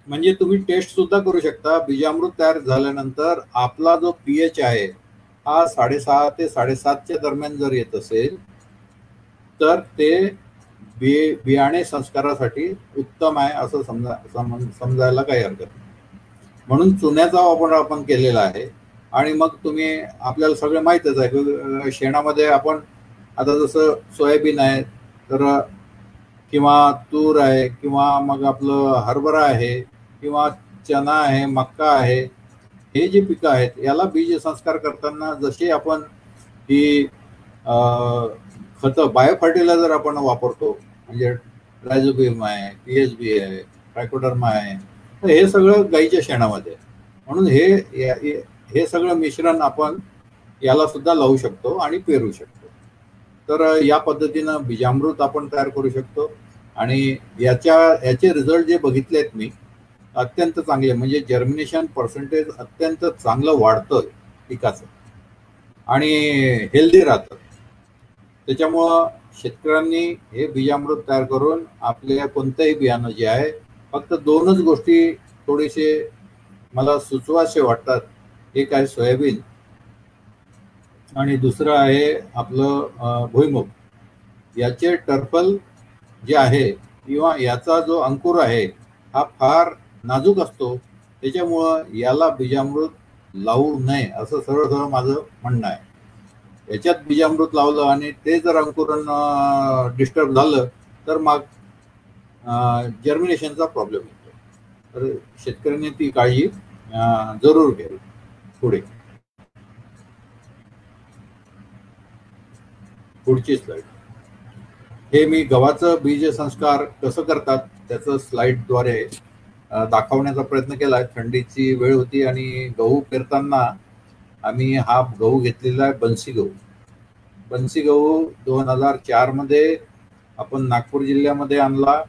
C: म्हणजे तुम्ही टेस्ट सुद्धा करू शकता. बीजामृत तयार झाल्यानंतर आपला जो पीएच आहे हा साडेसहा ते साडेसातच्या दरम्यान जर येत असेल तर ते बि बियाणे संस्कारासाठी उत्तम आहे असं समजा सम- समजायला काही हरकत नाही. म्हणून चुन्याचा वापर आपण केलेला आहे. आणि मग तुम्ही आपल्याला सगळं माहीतच आहे. की, शेणामध्ये आपण आता जसं सोयाबीन आहे तर किंवा तूर आहे किंवा मग आपलं हरभरा आहे किंवा चना आहे मक्का आहे हे जे पिकं आहेत याला बीज संस्कार करताना जसे आपण ही खतं बायोफर्टिलायझर आपण वापरतो म्हणजे रायझोबियम आहे पी एच बी आहे ट्रायकोडर्मा आहे. तर हे सगळं गाईच्या शेणामध्ये. आहे. म्हणून हे या- हे- सगळं मिश्रण आपण याला सुद्धा लावू शकतो आणि पेरू शकतो. तर या पद्धतीनं बीजामृत आपण तयार करू शकतो. आणि याच्या याचे रिझल्ट जे बघितले आहेत मी अत्यंत चांगले. म्हणजे जर्मिनेशन पर्सेंटेज अत्यंत चांगलं वाढतं पिकाचं. आणि हेल्दी राहतं. त्याच्यामुळं शेतकऱ्यांनी हे बीजामृत तयार करून आपल्या कोणतंही बियाणं जे आहे फक्त दोनच गोष्टी थोडेसे मला सुचवासे वाटतात. एक आहे सोयाबीन आणि दुसरं आहे आपलं भुईमुग. याचे टर्फल जे आहे किंवा याचा जो अंकुर आहे हा फार नाजूक असतो. त्याच्यामुळं याला बीजामृत लावू नये असं सरळ सरळ माझं म्हणणं आहे. याच्यात बीजामृत लावलं आणि ते जर अंकुरण डिस्टर्ब झालं तर मग जर्मिनेशनचा प्रॉब्लेम येतो. तर शेतकऱ्यांनी ती काळजी जरूर घ्यावी पुढे. पुढची स्लाइड हे मी गव्हाचं बीज संस्कार कसं करतात त्याचं स्लाइडद्वारे दाखवण्याचा प्रयत्न केला थंडीची वेळ होती आणि गहू पेरताना आम्ही हा गहू घेतलेला आहे बन्सी गहू. बन्सी गहू दोन हजार चारमध्ये आपण नागपूर जिल्ह्यामध्ये आणला.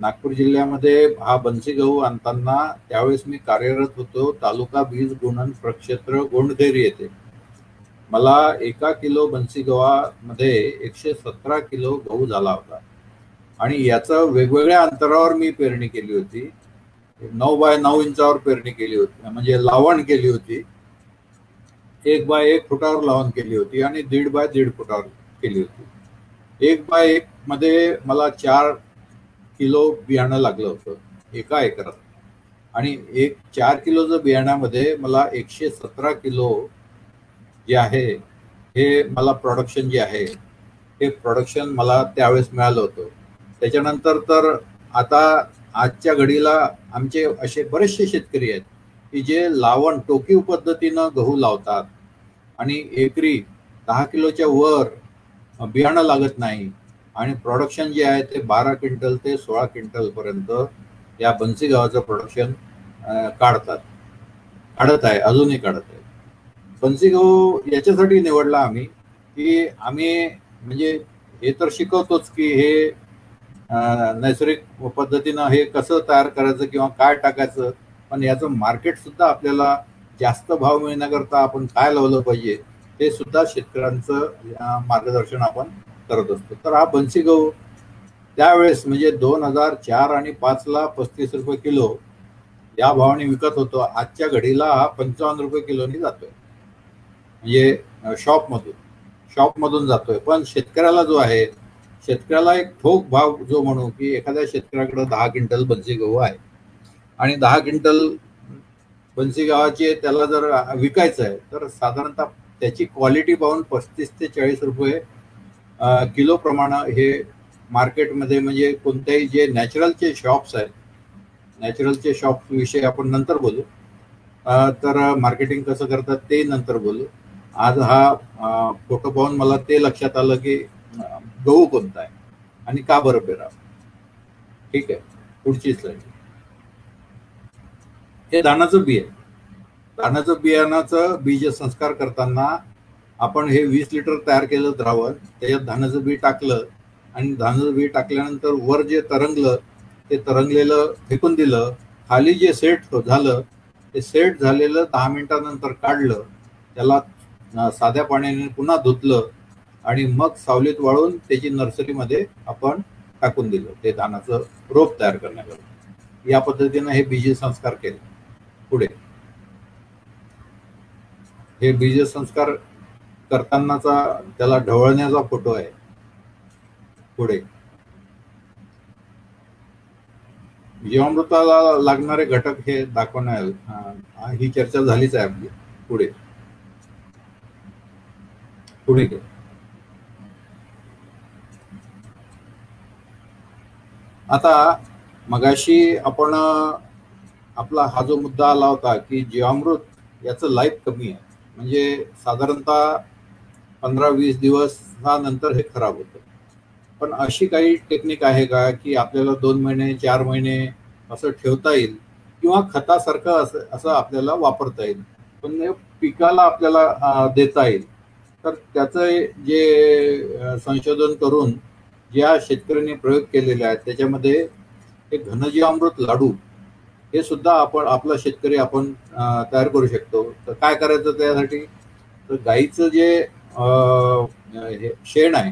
C: नागपूर जिल्ह्यामध्ये हा बन्सी गहू आणताना त्यावेळेस मी कार्यरत होतो. तालुका बीज गुणन प्रक्षेत्र गोंडखेरी येथे. मला एका किलो बन्सी गव्हामध्ये एकशे सतरा किलो गहू झाला होता. आणि याचं वेगवेगळ्या अंतरावर मी पेरणी केली होती. नऊ बाय नऊ इंचावर पेरणी केली होती. म्हणजे लावण केली होती. एक बाय एक फुटावर लावून केली होती आणि दीड बाय दीड फुटावर केली होती. एक बाय एक मध्ये मला चार किलो बियाणं लागलं होतं एका एकरात. आणि एक चार किलोचं बियाण्यामध्ये मला एकशे सतरा किलो जे आहे हे मला प्रोडक्शन जे आहे हे प्रोडक्शन मला त्यावेळेस मिळालं होतं. त्याच्यानंतर तर आता आजच्या घडीला आमचे असे बरेचसे शेतकरी आहेत की जे लावण टोकीव पद्धतीनं गहू लावतात आणि एकरी दहा किलोच्या वर बियाणं लागत नाही आणि प्रोडक्शन जे आहे ते बारा क्विंटल ते सोळा क्विंटलपर्यंत या बन्सी गावाचं प्रोडक्शन काढतात. काढत आहे अजूनही काढत आहे. बन्सी गाव याच्यासाठी निवडला आम्ही की आम्ही म्हणजे हे तर शिकवतोच की हे नैसर्गिक पद्धतीनं हे कसं तयार करायचं किंवा काय टाकायचं पण याचं मार्केटसुद्धा आपल्याला जास्त भाव मिळण्याकरता आपण काय लावलं पाहिजे हे सुद्धा शेतकऱ्यांचं मार्गदर्शन आपण करत असतो. तर हा बन्सी गहू त्यावेळेस म्हणजे दोन हजार चार आणि पाचला पस्तीस रुपये किलो या भावाने विकत होतो. आजच्या घडीला हा पंचावन्न रुपये किलोनी जातोय. म्हणजे शॉपमधून शॉपमधून जातोय. पण शेतकऱ्याला जो आहे शेतकऱ्याला एक ठोक भाव जो म्हणू की एखाद्या शेतकऱ्याकडे दहा क्विंटल बन्सी गहू आहे. आणि दहा क्विंटल बन्सी गावाचे त्याला जर विकायचं आहे तर साधारणतः त्याची क्वालिटी पाहून पस्तीस ते चाळीस रुपये किलो प्रमाणे हे मार्केटमध्ये म्हणजे कोणत्याही जे नॅचरलचे शॉप्स आहेत नॅचरलचे शॉप विषयी आपण नंतर बोलू. तर मार्केटिंग कसं करतात ते नंतर बोलू. आज हा फोटो पाहून मला ते लक्षात आलं की गहू कोणता आहे आणि का बरं पेरा ठीक आहे. पुढची स्लाईड हे दानाचं बी आहे. धानाचं बियाणाचं बीज संस्कार करताना आपण हे वीस लिटर तयार केलं द्रावण त्याच्यात धानाचं बी टाकलं आणि धानाचं बी टाकल्यानंतर वर जे तरंगलं ते तरंगलेलं फेकून दिलं. खाली जे सेट झालं ते सेट झालेलं दहा मिनिटानंतर काढलं. त्याला साध्या पाण्याने पुन्हा धुतलं आणि मग सावलीत वाळून त्याची नर्सरीमध्ये आपण टाकून दिलं. ते धानाचं रोप तयार करण्याकरता. या पद्धतीनं हे बीज संस्कार केले. पुढे. हे बीज संस्कार करतानाचा त्याला ढवळण्याचा फोटो आहे. पुढे. जीवामृताला लागणारे घटक हे दाखवण्या ही चर्चा झालीच आहे आपली. पुढे. पुढे आता मगाशी आपण आपला हा जो मुद्दा आला होता की जीवामृत याचं लाईफ कमी आहे. म्हणजे साधारणतः पंधरा वीस दिवसानंतर हे खराब होतं. पण अशी काही टेक्निक आहे का की आपल्याला दोन महिने चार महिने असं ठेवता येईल किंवा खतासारखं असं असं आपल्याला वापरता येईल? पण पिकाला आपल्याला देता येईल. तर त्याचं जे संशोधन करून ज्या शेतकऱ्यांनी प्रयोग केलेले आहेत त्याच्यामध्ये एक घनजीवामृत लाडू हे सुद्धा आपण आपला शेतकरी आपण तयार करू शकतो. तर काय करायचं त्यासाठी? तर गाईचं जे हे शेण आहे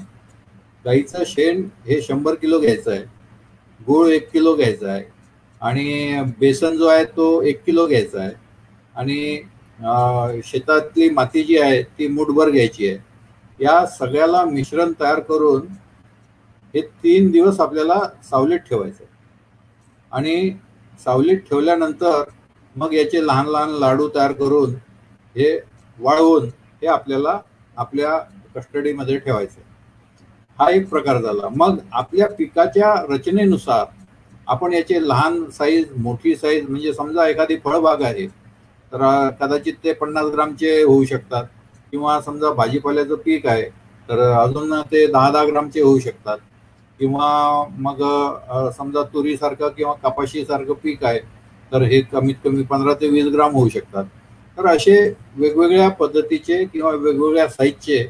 C: गाईचं शेण हे शंभर किलो घ्यायचं आहे गूळ एक किलो घ्यायचा आहे आणि बेसन जो आहे तो एक किलो घ्यायचा आहे आणि शेतातली माती जी आहे ती मुठभर घ्यायची आहे. या सगळ्याला मिश्रण तयार करून हे तीन दिवस आपल्याला सावलीत ठेवायचं आणि सावलीत ठेवल्यानंतर मग याचे लहान लहान लाडू तयार करून हे वाळवून हे आपल्याला आपल्या कस्टडीमध्ये ठेवायचे. हा एक प्रकार झाला. मग आपल्या पिकाच्या रचनेनुसार आपण याचे लहान साईज मोठी साईज म्हणजे समजा एखादी फळबाग आहे तर कदाचित ते पन्नास ग्रामचे होऊ शकतात किंवा समजा भाजीपाल्याचं पीक आहे तर अजून ते दहा दहा ग्रामचे होऊ शकतात. किंवा मग समजा तुरीसारखं किंवा कपाशीसारखं पीक आहे तर हे कमीत कमी पंधरा ते वीस ग्राम होऊ शकतात. तर असे वेगवेगळ्या पद्धतीचे किंवा वेगवेगळ्या साईजचे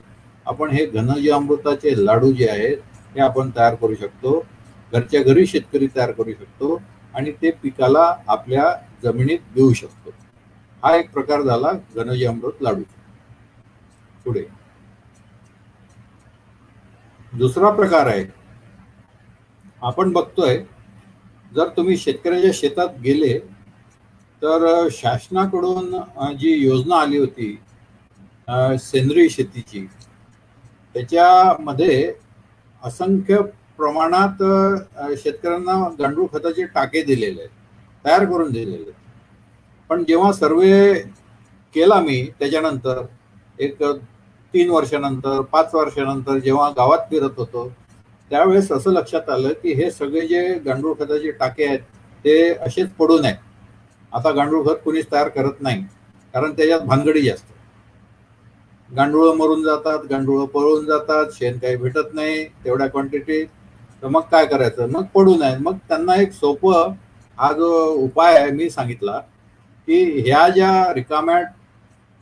C: आपण हे घनजीवामृताचे लाडू जे आहेत हे आपण तयार करू शकतो. घरच्या घरी शेतकरी तयार करू शकतो आणि ते पिकाला आपल्या जमिनीत देऊ शकतो. हा एक प्रकार झाला घनजी अमृत लाडू पुढे. दुसरा प्रकार आहे आपण बघतोय जर तुम्ही शेतकऱ्याच्या शेतात गेले तर शासनाकडून जी योजना आली होती सेंद्रिय शेतीची त्याच्यामध्ये असंख्य प्रमाणात शेतकऱ्यांना गांडूळ खताचे टाके दिलेले आहेत तयार करून दिलेले आहेत. पण जेव्हा सर्वे केला मी त्याच्यानंतर एक तीन वर्षानंतर पाच वर्षानंतर जेव्हा गावात फिरत होतो त्यावेळेस असं लक्षात आलं की हे सगळे जे गांडूळ खताचे टाके आहेत ते असेच पडून आहेत. आता गांडूळ खत कुणीच तयार करत नाही कारण त्याच्यात भानगडी जास्त. गांडूळ मरून जातात गांडूळ पळून जातात शेण काही भेटत नाही तेवढ्या क्वांटिटीत तर मग काय करायचं? मग पडून आहे मग त्यांना एक सोपं हा जो उपाय आहे मी सांगितला की ह्या ज्या रिकाम्या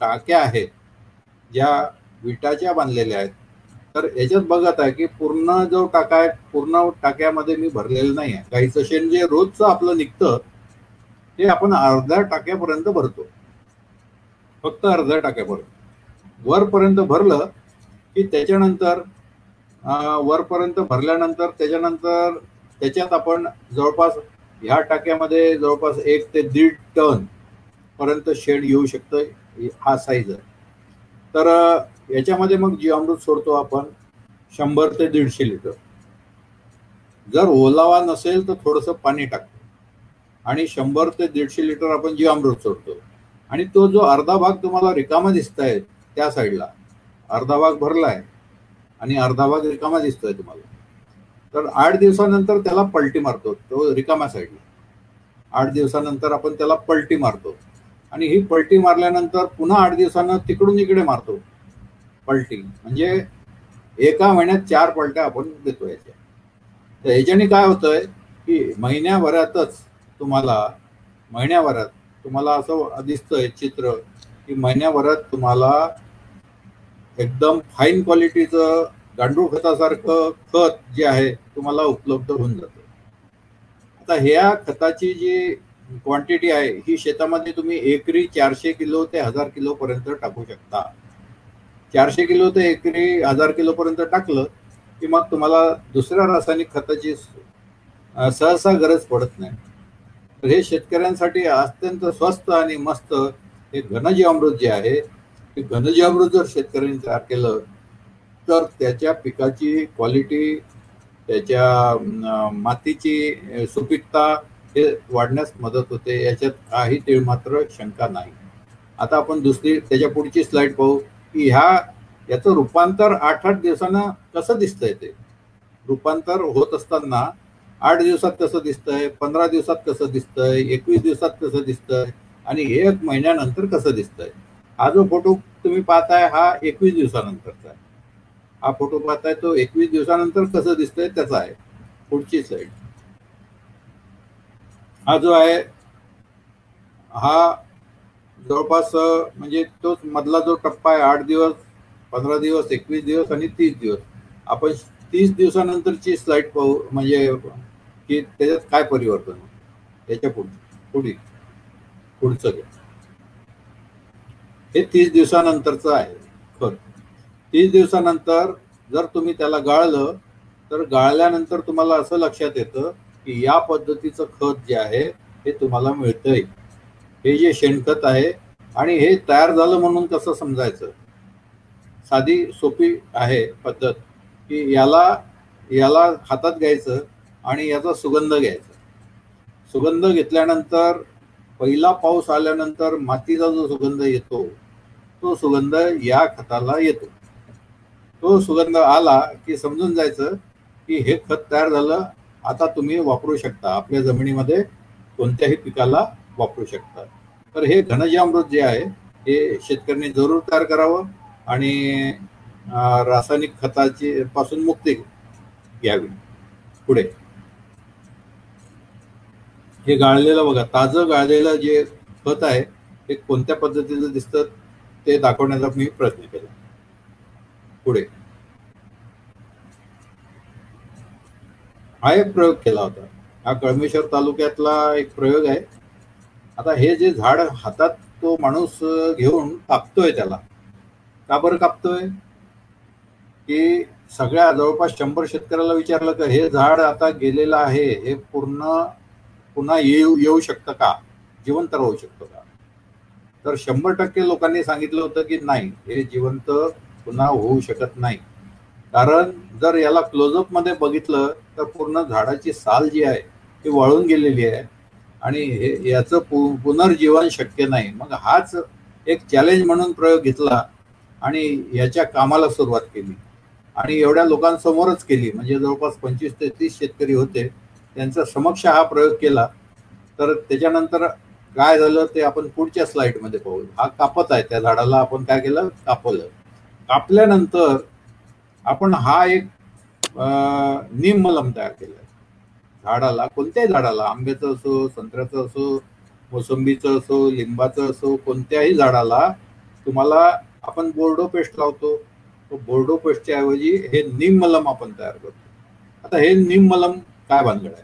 C: टाक्या आहेत ज्या विटाच्या बांधलेल्या आहेत तर याच्यात बघत आहे की पूर्ण जो टाका आहे पूर्ण टाक्यामध्ये मी भरलेलं नाही आहे गाईचं शेण जे रोजचं आपलं निघतं ते आपण अर्ध्या टाक्यापर्यंत भरतो. फक्त अर्ध्या टाक्यापर्यंत. वरपर्यंत भरलं की त्याच्यानंतर वरपर्यंत भरल्यानंतर त्याच्यानंतर त्याच्यात आपण जवळपास ह्या टाक्यामध्ये जवळपास एक ते दीड टन पर्यंत शेड येऊ शकतं हा साईज आहे. तर याच्यामध्ये मग जीवामृत सोडतो आपण शंभर ते दीडशे लिटर. जर ओलावा नसेल तर थोडंसं पाणी टाकतो. आणि शंभर ते दीडशे लिटर आपण जीवामृत सोडतो. आणि तो जो अर्धा भाग तुम्हाला रिकामा दिसत आहे त्या साईडला अर्धा भाग भरलाय आणि अर्धा भाग रिकामा दिसतोय तुम्हाला. तर आठ दिवसानंतर त्याला पलटी मारतो तो रिकामा साईडला. आठ दिवसानंतर आपण त्याला पलटी मारतो. आणि ही पलटी मारल्यानंतर पुन्हा आठ दिवसानं तिकडून इकडे मारतो. पलटी. म्हणजे एका महिन्यात चार पलट्या आपण देतो याच्या तर याच्याने काय होतंय की महिन्याभरातच तुम्हाला महिन्याभरात तुम्हाला असं दिसतंय चित्र की महिन्याभरात तुम्हाला एकदम फाईन क्वालिटीचं गांडूळ खतासारखं खत जे आहे तुम्हाला उपलब्ध होऊन जातं. आता ह्या खताची जी क्वांटिटी आहे ही शेतामध्ये तुम्ही एकरी चारशे किलो ते हजार किलो पर्यंत टाकू शकता. चारशे किलो ते एकरी हजार किलो पर्यंत टाकलं की मग तुम्हाला दुसऱ्या रासायनिक खताची सहसा गरज पडत नाही. तर हे शेतकऱ्यांसाठी अत्यंत स्वस्त आणि मस्त हे घनजीवामृत जे आहे ते घनजीवामृत जर शेतकऱ्यांनी तयार केलं तर त्याच्या पिकाची क्वालिटी त्याच्या मातीची सुपीकता हे वाढण्यास मदत होते. याच्यात काही तीळ मात्र शंका नाही. आता आपण दुसरी त्याच्या पुढची स्लाईड पाहू. की ह्या याचं रूपांतर आठ आठ दिवसांना कसं दिसतंय ते? रूपांतर होत असताना आठ दिवसात कसं दिसतंय पंधरा दिवसात कसं दिसतंय एकवीस दिवसात कसं दिसतंय आणि एक महिन्यानंतर कसं दिसतंय? हा जो फोटो तुम्ही पाहताय हा एकवीस दिवसानंतरचा आहे. हा फोटो पाहताय तो एकवीस दिवसानंतर कसं दिसतंय त्याचा आहे. पुढची साईड हा जो आहे हा जवळपास म्हणजे तोच मधला जो टप्पा आहे आठ दिवस पंधरा दिवस एकवीस दिवस आणि तीस दिवस. आपण तीस दिवसानंतरची स्लाईड पाहू म्हणजे की त्याच्यात काय परिवर्तन होतं. त्याच्या पुढे पुढे पुढचं हे तीस दिवसानंतरचं आहे. खत तीस दिवसानंतर जर तुम्ही त्याला गाळलं तर गाळल्यानंतर तुम्हाला असं लक्षात येतं की या पद्धतीचं खत जे आहे हे तुम्हाला मिळतंय. हे जे शेणखत आहे आणि हे तयार झालं म्हणून कसं समजायचं? साधी सोपी आहे पद्धत की याला याला हातात घ्यायचं आणि याचा सुगंध घ्यायचा. सुगंध घेतल्यानंतर पहिला पाऊस आल्यानंतर मातीचा जो सुगंध येतो तो सुगंध या खताला येतो. तो सुगंध आला की समजून जायचं की हे खत तयार झालं आता तुम्ही वापरू शकता. आपल्या जमिनीमध्ये कोणत्याही पिकाला वापरू शकता तर हे घनजामृत जे आहे हे शेतकऱ्यांनी जरूर तयार करावं आणि रासायनिक खताची पासून मुक्ती घ्यावी. पुढे. हे गाळलेलं बघा ताजं गाळलेलं जे खत आहे ते कोणत्या पद्धतीचं दिसतं ते दाखवण्याचा मी प्रयत्न केला. पुढे. हा एक प्रयोग केला होता. हा कळमेश्वर तालुक्यातला एक प्रयोग आहे. आता हे जे झाड हातात तो माणूस घेऊन कापतोय त्याला. का बरं कापतोय? की सगळ्या जवळपास शंभर शेतकऱ्याला विचारलं का हे झाड आता गेलेलं आहे हे पूर्ण पुन्हा येऊ येऊ शकतं का? जिवंत राहू शकतं का? तर शंभर टक्के लोकांनी सांगितलं होतं की नाही हे जिवंत पुन्हा होऊ शकत नाही. कारण जर याला क्लोजअपमध्ये बघितलं तर पूर्ण झाडाची साल जी आहे ती वाळून गेलेली आहे. आणि हे याचं पु- पुनर्जीवन शक्य नाही. मग हाच एक चॅलेंज म्हणून प्रयोग घेतला आणि याच्या कामाला सुरुवात केली. आणि एवढ्या लोकांसमोरच केली. म्हणजे जवळपास पंचवीस ते तीस शेतकरी होते. त्यांचा समक्ष हा प्रयोग केला. तर त्याच्यानंतर काय झालं ते आपण पुढच्या स्लाईडमध्ये पाहू. हा कापत आहे. त्या झाडाला आपण काय केलं? कापलं. कापल्यानंतर आपण हा एक निम मलम तयार केला. झाडाला कोणत्याही झाडाला आंब्याचं असो संत्र्याचं असो मोसंबीचं असो लिंबाचं असो कोणत्याही झाडाला तुम्हाला आपण बोर्डो पेस्ट लावतो. तो बोर्डो पेस्टच्या ऐवजी हे निममलम आपण तयार करतो. आता हे निममलम काय भानगड आहे?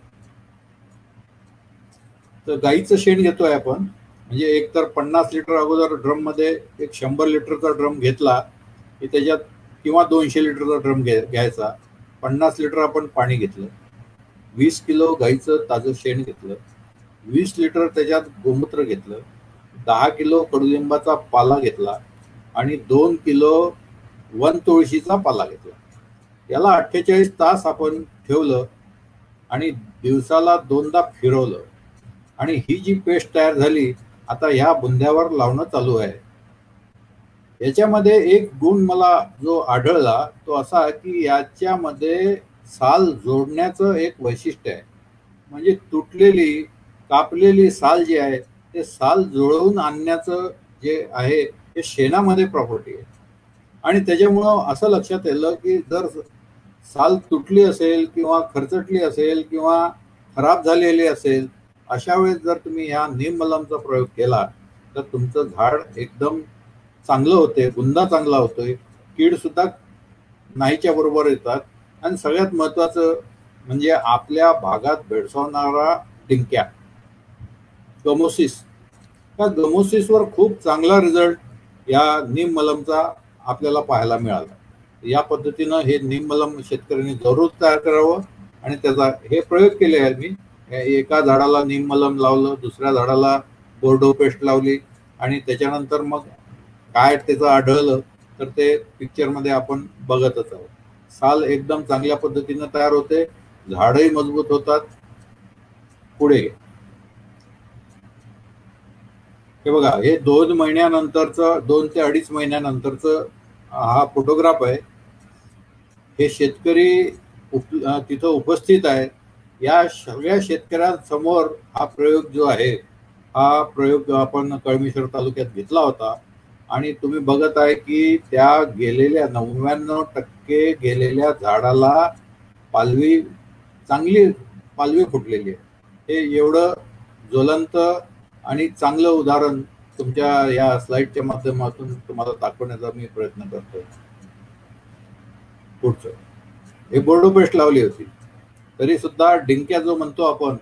C: तर गाईचं शेण घेतोय आपण. म्हणजे एक तर पन्नास लिटर अगोदर ड्रममध्ये एक शंभर लिटरचा ड्रम घेतला की त्याच्यात किंवा दोनशे लिटरचा ड्रम घ्यायचा. पन्नास लिटर आपण पाणी घेतलं. वीस किलो गाईचं ताजं शेण घेतलं वीस लिटर त्याच्यात गोमूत्र घेतलं दहा किलो कडुलिंबाचा पाला घेतला आणि दोन किलो वन तुळशीचा पाला घेतला. याला अठ्ठेचाळीस तास आपण ठेवलं आणि दिवसाला दोनदा फिरवलं. आणि ही जी पेस्ट तयार झाली आता ह्या बुंद्यावर लावणं चालू आहे. याच्यामध्ये एक गुण मला जो आढळला तो असा की याच्यामध्ये साल जोडण्याचं एक वैशिष्ट्य आहे. म्हणजे तुटलेली कापलेली साल जी आहे ते साल जुळवून आणण्याचं जे आहे ते शेणामध्ये प्रॉपर्टी आहे. आणि त्याच्यामुळं असं लक्षात येलं की जर साल तुटली असेल किंवा खरचटली असेल किंवा खराब झालेली असेल अशा वेळेस जर तुम्ही ह्या निमलमचा प्रयोग केला तर तुमचं झाड एकदम चांगलं होते बुंदा चांगला होतोय. कीड सुद्धा नाहीच्या बरोबर येतात. आणि सगळ्यात महत्वाचं म्हणजे आपल्या भागात भेडसावणारा डिंक्या गमोसिस त्या गमोसिसवर खूप चांगला रिझल्ट या निम मलमचा आपल्याला पाहायला मिळाला. या पद्धतीनं हे निम मलम शेतकऱ्यांनी जरूर तयार करावं आणि त्याचा हे प्रयोग केले आहे मी. एका झाडाला निम मलम लावलं दुसऱ्या झाडाला बोर्डो पेस्ट लावली आणि त्याच्यानंतर मग काय त्याचं आढळलं तर ते पिक्चरमध्ये आपण बघतच आहोत. साल एकदम चांगल्या पद्धतीनं तयार होते. झाडही मजबूत होतात. पुढे. हे बघा हे दोन महिन्यानंतरचं दोन ते अडीच महिन्यानंतरचं हा फोटोग्राफ आहे. हे शेतकरी उप तिथं उपस्थित आहे. या सगळ्या शेतकऱ्यांसमोर हा प्रयोग जो आहे हा प्रयोग आपण कळमेश्वर तालुक्यात घेतला होता. आणि तुम्ही बघत आहे की त्या गेलेल्या नव्याण्णव टक्के गेलेल्या झाडाला पालवी चांगली पालवी फुटलेली आहे. हे एवढं ज्वलंत आणि चांगलं उदाहरण तुमच्या या स्लाइडच्या माध्यमातून तुम्हाला दाखवण्याचा मी प्रयत्न करतोय. पुढचं. हे बोर्डो पेस्ट लावली होती. तरी सुद्धा डिंक्या जो म्हणतो आपण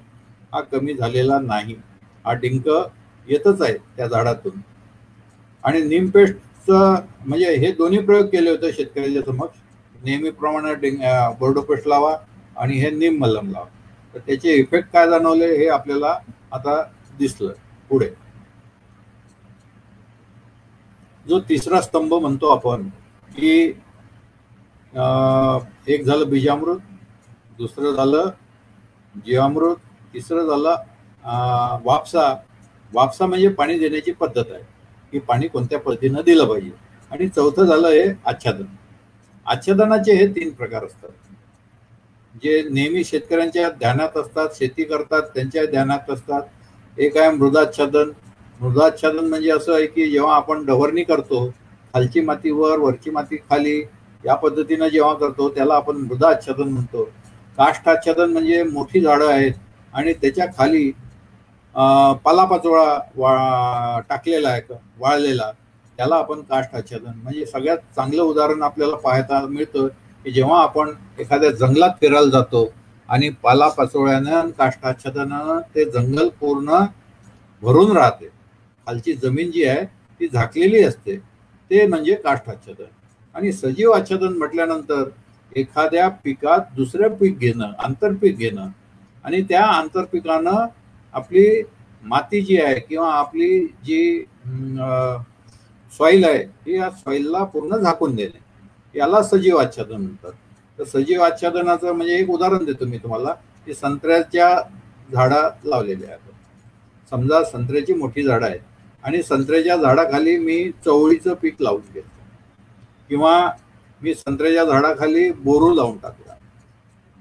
C: हा कमी झालेला नाही. हा डिंक येतच आहे त्या झाडातून. आणि निमपेस्टचं पेस्ट म्हणजे हे दोन्ही प्रयोग केले होते शेतकऱ्याच्या समक्ष. नेहमीप्रमाणे डेंग बोर्डोपेस्ट लावा आणि हे निम मलम लावा. तर त्याचे इफेक्ट काय जाणवले हे आपल्याला आता दिसलं पुढे. जो तिसरा स्तंभ म्हणतो आपण की एक झालं बीजामृत दुसरं झालं जीवामृत तिसरं झालं वापसा. वापसा म्हणजे पाणी देण्याची पद्धत आहे. की पाणी कोणत्या पद्धतीनं दिलं पाहिजे. आणि चौथं झालं हे आच्छादन. आच्छादनाचे हे तीन प्रकार असतात. जे नेहमी शेतकऱ्यांच्या ध्यानात असतात शेती करतात त्यांच्या ध्यानात असतात. एक आहे मृदाच्छादन. मृदाच्छादन म्हणजे असं आहे की जेव्हा आपण डवरणी करतो खालची माती वर वरची माती खाली या पद्धतीनं जेव्हा करतो त्याला आपण मृदाच्छादन म्हणतो. काष्ठाच्छादन म्हणजे मोठी झाडं आहेत आणि त्याच्याखाली पालापाचोळा वा टाकलेला आहे वाळलेला. त्याला आपण काष्ट आच्छादन म्हणजे सगळ्यात चांगलं उदाहरण आपल्याला पाहता मिळतं की जेव्हा आपण एखाद्या जंगलात फिरायला जातो आणि पालापाचोळ्यानं आणि काष्ठाच्छादनानं ते जंगल पूर्ण भरून राहते. खालची जमीन जी आहे ती झाकलेली असते. ते म्हणजे काष्ठ आच्छादन. आणि सजीव आच्छादन म्हटल्यानंतर एखाद्या पिकात दुसरं पीक घेणं आंतरपीक घेणं आणि त्या आंतरपिकानं आपली माती जी आहे किंवा आपली जी सॉईल आहे हे या सॉईलला पूर्ण झाकून देणे. याला सजीव आच्छादन म्हणतात. तर सजीव आच्छादनाचं म्हणजे एक उदाहरण देतो मी तुम्हाला की संत्र्याच्या झाडा लावलेल्या आहेत. समजा संत्र्याची मोठी झाडं आहेत आणि संत्र्याच्या झाडाखाली मी चवळीचं पीक लावून घेतलं. किंवा मी संत्र्याच्या झाडाखाली बोरू लावून टाकला.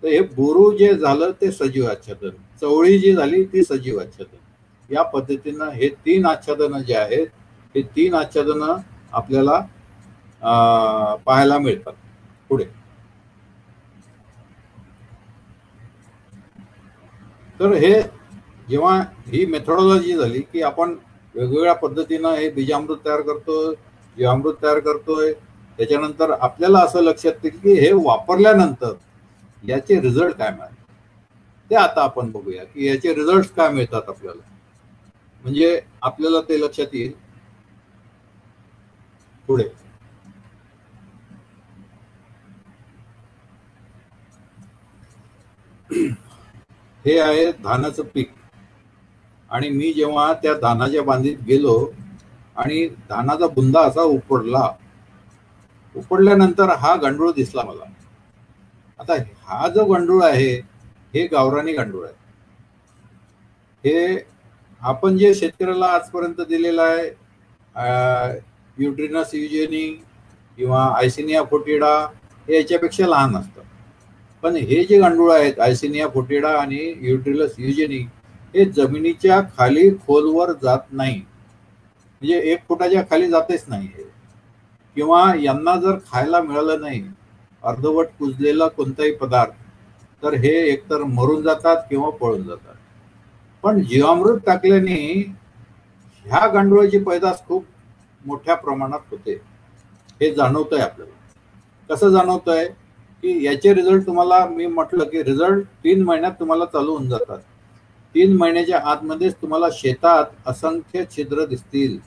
C: तर हे बोरू जे झालं ते सजीव आच्छादन. चवळी जी झाली ती सजीव आच्छादन. या पद्धतीनं हे तीन आच्छादनं जे आहेत हे तीन आच्छादनं आपल्याला पाहायला मिळतात. पुढे. तर हे जेव्हा ही मेथडॉलॉजी झाली की आपण वेगवेगळ्या पद्धतीनं हे बीजामृत तयार करतोय जीवामृत तयार करतोय त्याच्यानंतर आपल्याला असं लक्षात येईल की हे वापरल्यानंतर याचे रिझल्ट काय मिळाले? ते आता आपण बघूया की याचे रिझल्ट काय मिळतात आपल्याला? म्हणजे आपल्याला ते लक्षात येईल पुढे. हे आहे धानाचं पीक. आणि मी जेव्हा त्या धानाच्या बांधीत गेलो आणि धानाचा बुंदा असा उपडला उपडल्यानंतर हा गांडूळ दिसला मला. आता हा जो गांडूळ आहे हे गावरानी गांडूळ आहे. हे आपण जे शेतकऱ्याला आजपर्यंत दिलेलं आहे युट्रिनस युजेनी किंवा आयसिनिया फोटिडा हे याच्यापेक्षा लहान असतं. पण हे जे गांडूळ आहेत आयसिनिया फोटिडा आणि युट्रिलस युजेनी हे जमिनीच्या खाली खोलवर जात नाही. म्हणजे एक फुटाच्या खाली जातेच नाही हे. किंवा यांना जर खायला मिळालं नाही अर्धवट कुजलेला कोणताही पदार्थ तर हे एकतर मरून जातात किंवा पळून जातात. पण जीवामृत टाकल्याने ह्या गांडुळाची पैदास खूप मोठ्या प्रमाणात होते. हे जाणवतंय आपल्याला. कसं जाणवतंय? की याचे रिझल्ट तुम्हाला मी म्हटलं की रिझल्ट तीन महिन्यात तुम्हाला चालू होऊन जातात. तीन महिन्याच्या आतमध्येच तुम्हाला शेतात असंख्य छिद्र दिसतील.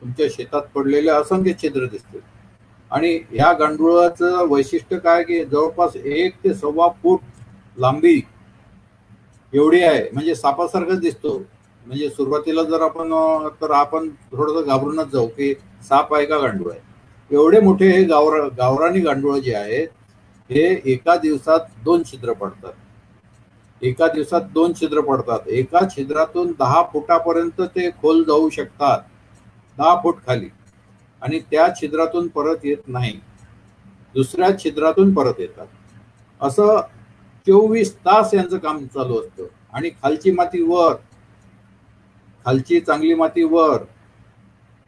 C: तुमच्या शेतात पडलेले असंख्य छिद्र दिसतील. आणि ह्या गांडुळाचं वैशिष्ट्य काय की जवळपास एक ते सव्वा फूट लांबी एवढी आहे. म्हणजे सापासारखंच दिसतो. म्हणजे सुरुवातीला जर आपण तर आपण थोडंसं घाबरूनच जाऊ की साप आहे का गांडूळ आहे? एवढे मोठे हे गावर गावरानी गांडूळ जे आहेत हे एका दिवसात दोन छिद्र पडतात. एका दिवसात दोन छिद्र पडतात. एका छिद्रातून दहा फुटापर्यंत ते खोल जाऊ शकतात. दहा फूट खाली. आणि त्या छिद्रातून परत येत नाही. दुसऱ्या छिद्रातून परत येतात. असं चोवीस तास यांचं काम चालू असतं. आणि खालची माती वर खालची चांगली माती वर.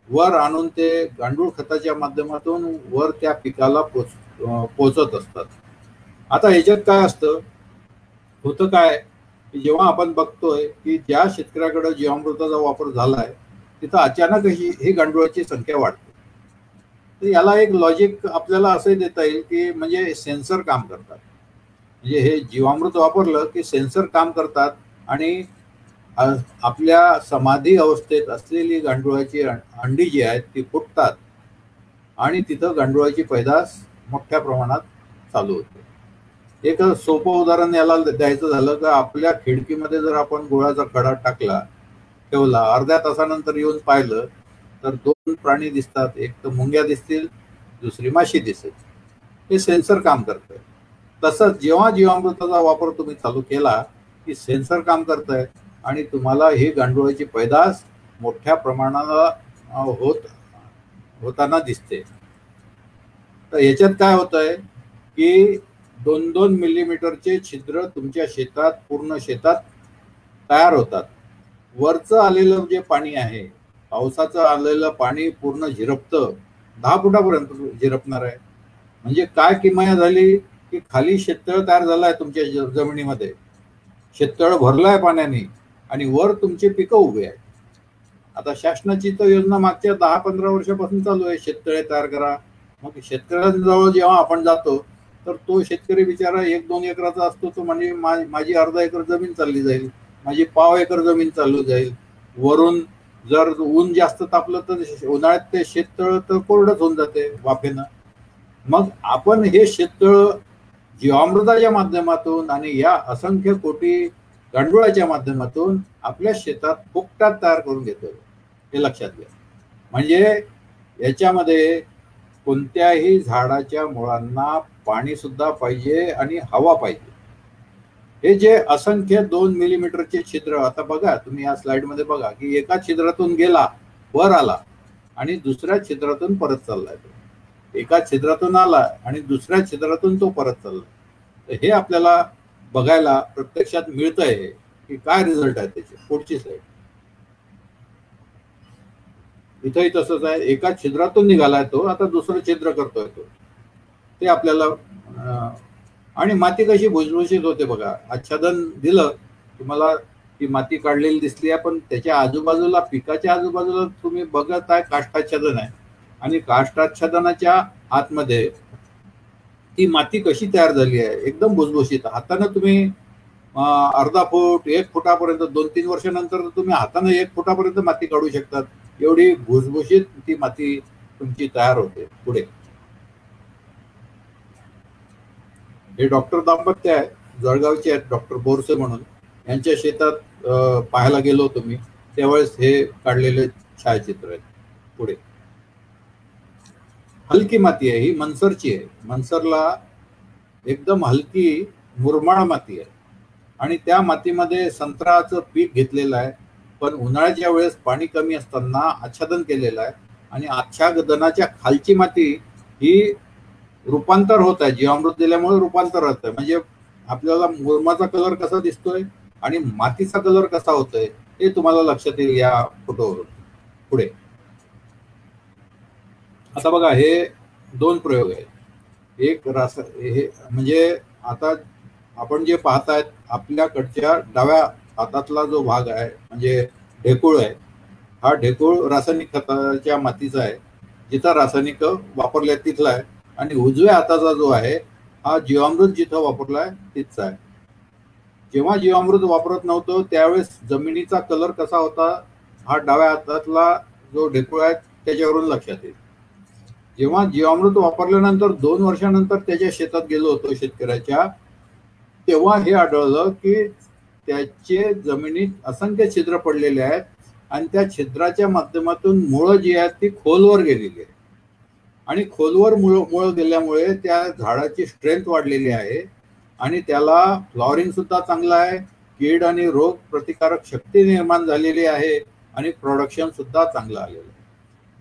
C: वर आणून ते गांडूळ खताच्या माध्यमातून वर त्या पिकाला पोच पोचत असतात. आता ह्याच्यात काय असतं? होतं काय? जेव्हा आपण बघतोय की ज्या शेतकऱ्याकडे जीवामृताचा वापर झालाय तिथं अचानक ही ही गांडुळाची संख्या वाढते. तर याला एक लॉजिक आपल्याला असं देता येईल की म्हणजे सेन्सर काम करतात. म्हणजे हे जीवामृत वापरलं की सेन्सर काम करतात आणि आपल्या समाधी अवस्थेत असलेली गांडुळाची अंडी जी आहेत ती फुटतात. आणि तिथं गांडुळाची पैदास मोठ्या प्रमाणात चालू होते. एक सोपं उदाहरण याला द्यायचं झालं तर आपल्या खिडकीमध्ये जर आपण गुळाचा खडा टाकला ठेवला अर्ध्या तासानंतर येऊन पाहिलं तर दोन प्राणी दिसतात. एक तर मुंग्या दिसतील दुसरी माशी दिसेल. हे सेन्सर काम करतंय. तसंच जेव्हा जीवामृताचा वापर तुम्ही चालू केला की सेन्सर काम करत आहे आणि तुम्हाला ही गांडुळाची पैदास मोठ्या प्रमाणाला होत होताना दिसते. तर याच्यात काय होत आहे की दोन दोन मिलीमीटरचे छिद्र तुमच्या शेतात पूर्ण शेतात तयार होतात. वरचं आलेलं जे पाणी आहे पावसाचं आलेलं पाणी पूर्ण झिरपतं. दहा फुटापर्यंत झिरपणार आहे. म्हणजे काय किमया झाली की खाली शेततळ तयार झाला आहे तुमच्या ज- जमिनीमध्ये. शेततळ भरलं आहे पाण्याने. आणि वर तुमचे पिकं उभे आहेत. आता शासनाची तर योजना मागच्या दहा पंधरा वर्षापासून चालू आहे. शेततळे तयार करा. मग शेतकऱ्यांजवळ जेव्हा आपण जातो तर तो शेतकरी बिचारा एक दोन एकराचा असतो तो म्हणजे मा- माझी अर्धा एकर जमीन चालली जाईल. माझी पाव एकर जमीन चालू जाईल. वरून जर ऊन जास्त तापलं तर उन्हाळ्यात ते शेततळ तर कोरडच होऊन जाते वाफेनं. मग आपण हे शेततळ जीवामृताच्या माध्यमातून आणि या असंख्य कोटी गांडुळाच्या माध्यमातून आपल्या शेतात फुकटात तयार करून घेतो. हे लक्षात घ्या. म्हणजे याच्यामध्ये कोणत्याही झाडाच्या मुळांना पाणी सुद्धा पाहिजे आणि हवा पाहिजे. हे जे असंख्य दोन मिलीमीटरचे छिद्र आता बघा तुम्ही या स्लाइडमध्ये बघा की एका छिद्रातून गेला वर आला आणि दुसऱ्या छिद्रातून परत चाललाय तो. एका छिद्रातून आला आणि दुसऱ्या छिद्रातून तो परत चालला तर हे आपल्याला बघायला प्रत्यक्षात मिळतंय की काय रिझल्ट आहे त्याचे? पुढची साईड इथंही तसंच आहे. एका छिद्रातून निघालाय तो आता दुसरं छिद्र करतोय तो. ते आपल्याला आणि माती कशी भुसभुशीत होते बघा. आच्छादन दिलं तुम्हाला ती माती काढलेली दिसली आहे पण त्याच्या आजूबाजूला पिकाच्या आजूबाजूला तुम्ही बघत आहे काष्टाच्छादन आहे. आणि काष्टाच्छादनाच्या आतमध्ये ती माती कशी तयार झाली आहे? एकदम भुसभुशीत. हातानं तुम्ही अर्धा फूट एक फुटापर्यंत दोन तीन वर्षानंतर तुम्ही हातानं एक फुटापर्यंत माती काढू शकतात. एवढी भुसभुशीत ती माती तुमची तयार होते. पुढे. हे डॉक्टर दाम्पत्य आहे. जळगावचे आहेत डॉक्टर बोरसे म्हणून. यांच्या शेतात पाहायला गेलो होतो मी. त्यावेळेस हे काढलेले छायाचित्र आहेत पुढे. हलकी माती आहे ही मनसरची आहे. मनसरला एकदम हलकी मुरमाड माती आहे. आणि त्या मातीमध्ये संत्राचं पीक घेतलेलं आहे. पण उन्हाळ्याच्या वेळेस पाणी कमी असताना आच्छादन केलेलं आहे. आणि आच्छादनाच्या खालची माती ही रूपांतर होत आहे. जीवामृत दिल्यामुळे रूपांतर होत आहे. म्हणजे आपल्याला मुरमाचा कलर कसा दिसतोय आणि मातीचा कलर कसा होतोय हे तुम्हाला लक्षात येईल या फोटोवरून पुढे. आता बघा हे दोन प्रयोग आहेत. एक रास हे म्हणजे आता आपण जे पाहतायत आपल्याकडच्या डाव्या हातातला जो भाग आहे म्हणजे ढेकूळ आहे हा ढेकूळ रासायनिक खताच्या मातीचा आहे. जिथं रासायनिक वापरले तिथला आहे. आणि उजव्या हाताचा जो आहे हा जीवामृत जिथं वापरला आहे तिथचा आहे. जेव्हा जीवामृत वापरत नव्हतं त्यावेळेस जमिनीचा कलर कसा होता हा डाव्या हातातला जो ढेकूळ आहे त्याच्यावरून लक्षात येईल. जेव्हा जीवामृत वापरल्यानंतर दोन वर्षानंतर त्याच्या शेतात गेलो होतो शेतकऱ्याच्या तेव्हा हे आढळलं की त्याचे जमिनीत असंख्य छिद्र पडलेले आहेत आणि त्या छिद्राच्या माध्यमातून मुळं जी आहेत ती खोलवर गेलेली आहे आणि खोलवर मुळ मुळं गेल्यामुळे त्या झाडाची स्ट्रेंथ वाढलेली आहे आणि त्याला फ्लॉरिंग सुद्धा चांगलं आहे. कीड आणि रोग प्रतिकारक शक्ती निर्माण झालेली आहे आणि प्रोडक्शन सुद्धा चांगलं आलेलं आहे.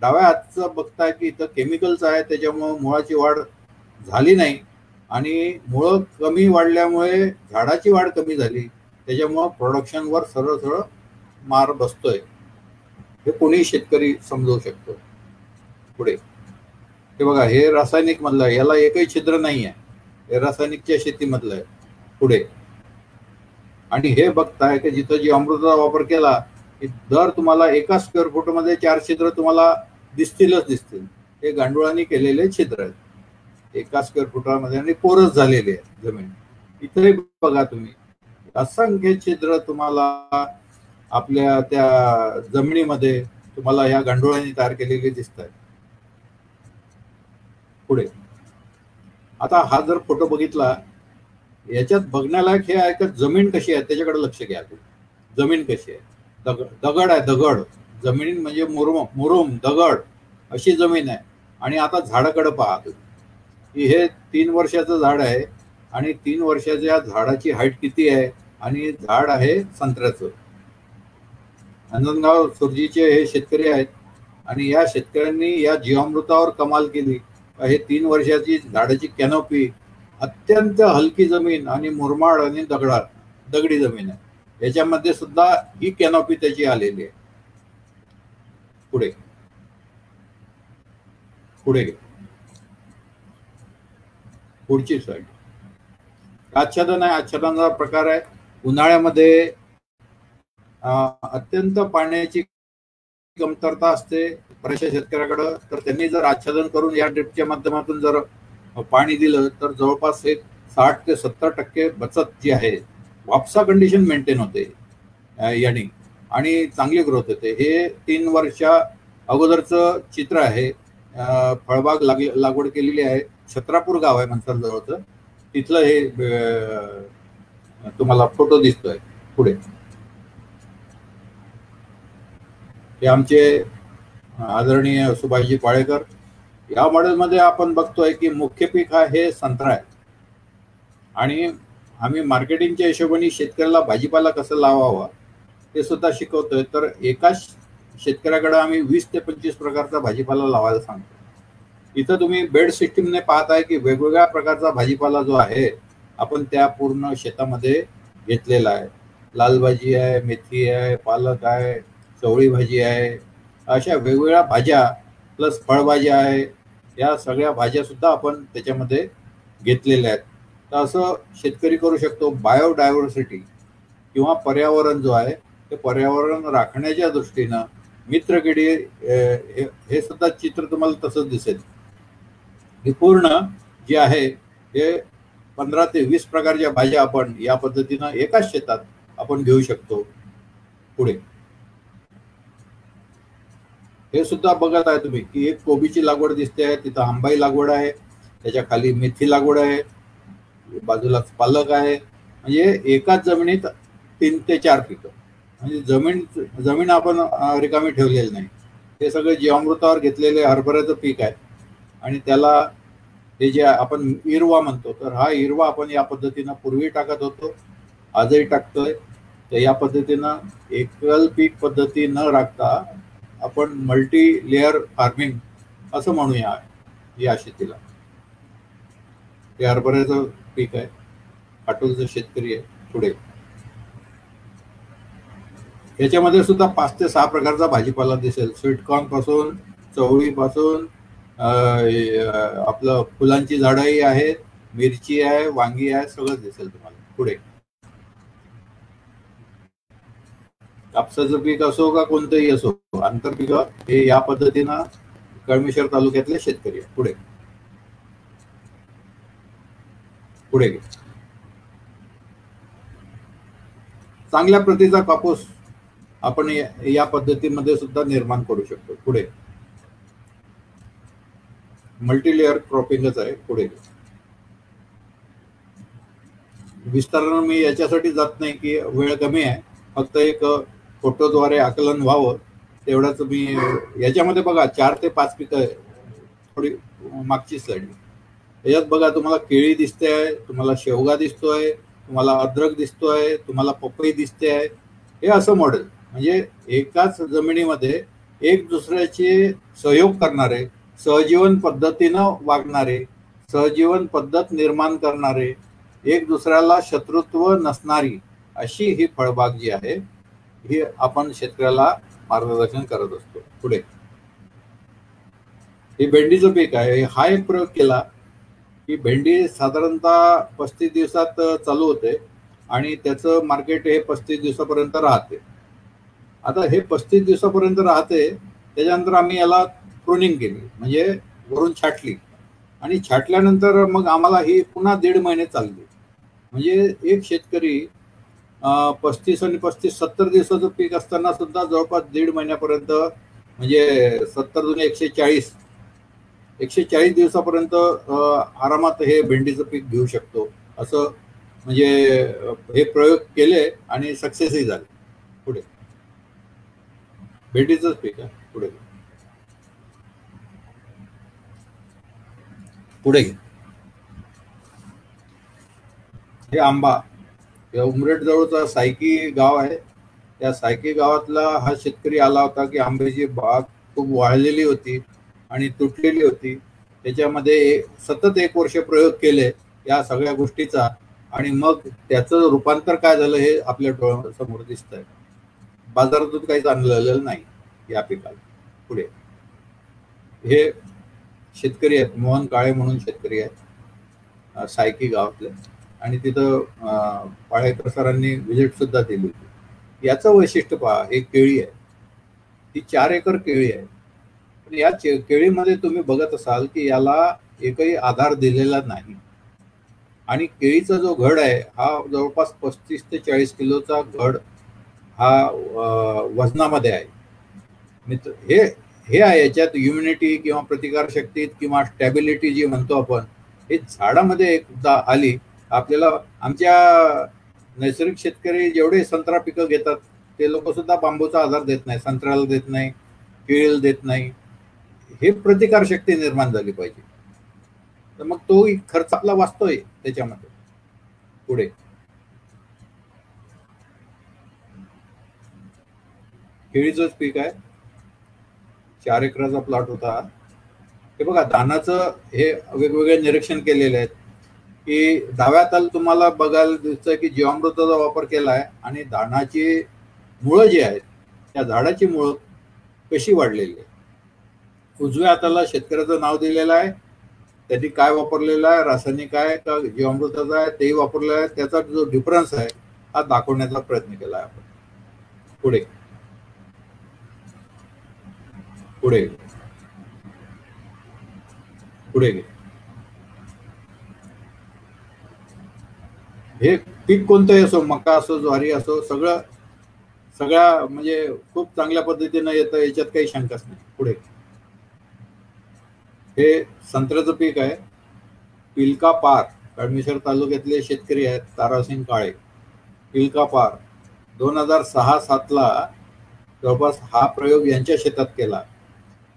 C: डाव्या हातचं बघताय की इथं केमिकल्स आहे त्याच्यामुळं मुळाची वाढ झाली नाही. आणि मुळं कमी वाढल्यामुळे झाडाची वाढ कमी झाली. त्याच्यामुळं प्रोडक्शनवर सरळ सरळ मार बसतोय. हे कोणी शेतकरी समजवू शकतो. पुढे. हे बघा हे रासायनिक मधलं आहे. याला एकही छिद्र नाही आहे. हे रासायनिकच्या शेतीमधलं आहे. पुढे. आणि हे बघताय की जिथं जी अमृताचा वापर केला दर तुम्हाला एका स्क्वेअर फूटमध्ये चार छिद्र तुम्हाला दिसतीलच दिसतील. हे गांडुळांनी केलेले छिद्र आहेत. एका स्क्वेअर फुटामध्ये आणि पोरस झालेले आहे जमीन. इथे बघा तुम्ही. असंख्य छिद्र तुम्हाला आपल्या त्या जमिनीमध्ये तुम्हाला या गांडुळांनी तयार केलेले दिसत आहेत पुढे. आता हा जर फोटो बघितला याच्यात बघण्यालायक हे आहे का? जमीन कशी आहे? त्याच्याकडे लक्ष घ्या तुम्ही. जमीन कशी आहे? दगड दगड आहे दगड. जमीन म्हणजे मुरुम मुरुम दगड अशी जमीन आहे. आणि आता झाडाकडे पहा तुम्ही. की हे तीन वर्षाचं झाड आहे आणि तीन वर्षाच्या झाडाची हाईट किती आहे? आणि झाड आहे संत्र्याचं. अंजनगाव सुरजीचे हे शेतकरी आहेत. आणि या शेतकऱ्यांनी या जीवामृतावर कमाल केली. हे तीन वर्षाची झाडाची कॅनोपी अत्यंत हलकी जमीन आणि मुरमाड आणि दगडा दगडी जमीन आहे. याच्यामध्ये सुद्धा ही कॅनॉपी त्याची आलेली आहे. पुढे. पुढे पुढची साईड आच्छादन आहे. आच्छादनाचा प्रकार आहे. उन्हाळ्यामध्ये अत्यंत पाण्याची कमतरता असते बऱ्याचशा शेतकऱ्याकडं. तर त्यांनी जर आच्छादन करून या ड्रिपच्या माध्यमातून जर पाणी दिलं तर जवळपास एक साठ ते सत्तर टक्के बचत जी आहे वापसा कंडिशन मेंटेन होते याने आणि चांगली ग्रोथ होते. हे तीन वर्षा अगोदरचं चित्र आहे. फळबाग लाग लागवड केलेली आहे. छत्रापूर गाव आहे म्हणतात जवळचं. तिथलं हे तुम्हाला फोटो दिसतोय पुढे. हे आमचे आदरणीय सुभाषजी पाळेकर. या मॉडेलमध्ये आपण बघतोय की मुख्य पीक हा हे संत्रा आहे. आणि आम्ही मार्केटिंगच्या हिशोबाने शेतकऱ्याला भाजीपाला कसं लावावा ते सुद्धा शिकवतोय. तर एकाच शेतकऱ्याकडे आम्ही वीस ते पंचवीस प्रकारचा भाजीपाला लावायला सांगतो. इथं तुम्ही बेड सिस्टीमने पाहताय की वेगवेगळ्या प्रकारचा भाजीपाला जो आहे आपण त्या पूर्ण शेतामध्ये घेतलेला आहे. लाल भाजी आहे मेथी आहे पालक आहे चवळी भाजी आहे अशा वेगवेगळ्या भाज्या प्लस फळभाज्या आहे या सगळ्या भाज्या सुद्धा आपण त्याच्यामध्ये घेतलेल्या आहेत. तर असं शेतकरी करू शकतो. बायोडायव्हर्सिटी किंवा पर्यावरण जो आहे ते पर्यावरण राखण्याच्या दृष्टीनं मित्रकिडी हे सुद्धा चित्र तुम्हाला तसंच दिसेल. ही पूर्ण जे आहे हे पंधरा ते वीस प्रकारच्या भाज्या आपण या पद्धतीनं एकाच शेतात आपण घेऊ शकतो पुढे. हे सुद्धा बघत आहे तुम्ही की एक कोबीची लागवड दिसते आहे तिथं आंबाई लागवड आहे त्याच्याखाली मेथी लागवड आहे बाजूलाच पालक आहे. म्हणजे एकाच जमिनीत तीन ते चार पिकं. म्हणजे जमीन जमीन आपण रिकामी ठेवलेली नाही. हे सगळे जीवामृतावर घेतलेले हरभऱ्याचं पीक आहे. आणि त्याला हे जे आपण इरवा म्हणतो तर हा इरवा आपण या पद्धतीनं पूर्वी टाकत होतो. आजही टाकतोय. तर या पद्धतीनं एकल पीक पद्धती न राखता आपण मल्टी लेअर फार्मिंग असं म्हणूया या शेतीला. हे हरभऱ्याचं पीक आहे. काटोलचं शेतकरी आहे पुढे. याच्यामध्ये सुद्धा पाच ते सहा प्रकारचा भाजीपाला दिसेल. स्वीटकॉर्नपासून चवळीपासून आपलं फुलांची झाडंही आहेत मिरची आहे वांगी आहे सगळं दिसेल तुम्हाला. पुढे. कापसाचं पीक असो का कोणतंही असो आंतरपीक हे या पद्धतीनं कळमेश्वर तालुक्यातले शेतकरी आहे पुढे. पुढे घे. चांगल्या प्रतीचा कापूस आपण या पद्धतीमध्ये सुद्धा निर्माण करू शकतो. पुढे. मल्टीलेअर क्रॉपिंगच आहे. पुढे विस्तारानं मी याच्यासाठी जात नाही की वेळ कमी आहे. फक्त एक फोटोद्वारे आकलन व्हावं तेवढंच मी याच्यामध्ये बघा चार ते पाच पिकं थोडी मागची स्लाइड याच्यात बघा तुम्हाला केळी दिसते आहे तुम्हाला शेवगा दिसतोय तुम्हाला अद्रक दिसतोय तुम्हाला पपई दिसते आहे हे असं मॉडेल म्हणजे एकाच जमिनीमध्ये एक दुसऱ्याचे सहयोग करणारे सहजीवन पद्धतीनं वागणारे सहजीवन पद्धत निर्माण करणारे एक दुसऱ्याला शत्रुत्व नसणारी अशी ही फळबाग जी आहे ही आपण शेतकऱ्याला मार्गदर्शन करत असतो. पुढे. हे भेंडीचं पीक आहे. हा एक प्रयोग केला. की भेंडी साधारणतः पस्तीस दिवसात चालू होते आणि त्याचं मार्केट हे पस्तीस दिवसापर्यंत राहते. आता हे पस्तीस दिवसापर्यंत राहते त्याच्यानंतर आम्ही याला प्रोनिंग केली म्हणजे वरून छाटली. आणि छाटल्यानंतर मग आम्हाला ही पुन्हा दीड महिने चालली. म्हणजे एक शेतकरी पस्तीस आणि पस्तीस सत्तर दिवसाचं पीक असताना सुद्धा जवळपास दीड महिन्यापर्यंत म्हणजे सत्तर दोन एकशे चाळीस एकशे चाळीस दिवसापर्यंत आरामात हे भेंडीचं पीक घेऊ शकतो. असं म्हणजे हे प्रयोग केले आणि सक्सेसही झाले. पुढे. भेंडीचंच पीक आहे. पुढे पुढे घे. हे आंबा. या उमरेड जवळचा सायकी गाव आहे. त्या सायकी गावातला हा शेतकरी आला होता की आंब्याची बाग खूप वाळलेली होती. आणि तुटलेली होती. त्याच्यामध्ये सतत एक वर्ष प्रयोग केले या सगळ्या गोष्टीचा. आणि मग त्याचं रूपांतर काय झालं हे आपल्या डोळ्यासमोर दिसत आहे बाजारातून काहीच आणलेलं नाही या पिकाला. पुढे. हे शेतकरी आहेत. मोहन काळे म्हणून शेतकरी आहेत. सायकी गावातले. आणि तिथं पाळेकर सरांनी व्हिजिट सुद्धा दिली होती. याचं वैशिष्ट्य पहा हे केळी आहे. ती चार एकर केळी आहे. या चे- केळीमध्ये तुम्ही बघत असाल की याला एकही आधार दिलेला नाही. आणि केळीचा जो घड आहे हा जवळपास पस्तीस ते चाळीस किलोचा घड हा वजनामध्ये आहे. मित्र हे हे आहे याच्यात इम्युनिटी किंवा प्रतिकारशक्तीत किंवा स्टॅबिलिटी जी म्हणतो आपण हे झाडामध्ये एकदा आली आपल्याला आमच्या नैसर्गिक शेतकरी जेवढे संत्रा पिकं घेतात ते लोक सुद्धा बांबूचा आधार देत नाही संत्र्याला देत नाही केळीला देत नाही. हे प्रतिकारशक्ती निर्माण झाली पाहिजे. तर मग तो खर्च आपला वाचतोय त्याच्यामध्ये. पुढे. केळीचंच पीक आहे. चार एकराचा प्लॉट होता. हे बघा धानाचं हे वेगवेगळे निरीक्षण केलेले आहेत. की डाव्या हाताला तुम्हाला बघायला दिसतं की जीवामृताचा वापर केला आहे आणि धानाची मुळं जी आहेत त्या झाडाची मुळं कशी वाढलेली आहे उजव्या हाताला शेतकऱ्याचं नाव दिलेलं आहे. त्यांनी काय वापरलेलं आहे? रासायनिक आहे का जीवामृताचं आहे? तेही वापरलेलं आहे. त्याचा जो डिफरन्स आहे हा दाखवण्याचा प्रयत्न केला आहे आपण. पुढे. पुढे. पुढे. हे पीक कोणतंही असो मका असो ज्वारी असो सगळं सगळ्या म्हणजे खूप चांगल्या पद्धतीनं येतं. याच्यात काही शंकाच नाही. पुढे. हे संत्र्याचं पीक आहे. पिलका पार कळमेश्वर तालुक्यातले शेतकरी आहेत तारासिंग काळे. पिलका पार दोन हजार सहा सातला जवळपास हा प्रयोग यांच्या शेतात केला.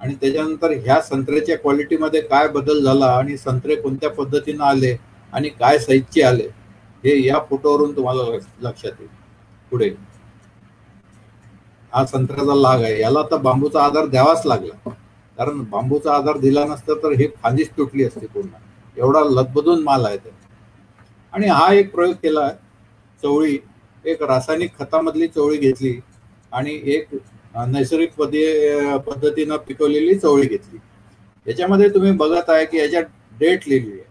C: आणि त्याच्यानंतर ह्या संत्र्याच्या क्वालिटीमध्ये काय बदल झाला आणि संत्रे कोणत्या पद्धतीनं आले आणि काय साईजचे आले हे या फोटोवरून तुम्हाला लक्षात येईल. पुढे. हा संत्र्याचा लाग आहे. याला तर बांबूचा आधार द्यावाच लागला. कारण बांबूचा आधार दिला नसता तर हे फांदीच तुटली असते पूर्ण. एवढा लदबदून माल आहे त्यात आणि हा एक प्रयोग केला चवळी एक रासायनिक खतामधली चवळी घेतली आणि एक नैसर्गिक पद्धे पद्धतीनं पिकवलेली चवळी घेतली. याच्यामध्ये तुम्ही बघत आहे की याच्यात डेट लिहिली आहे.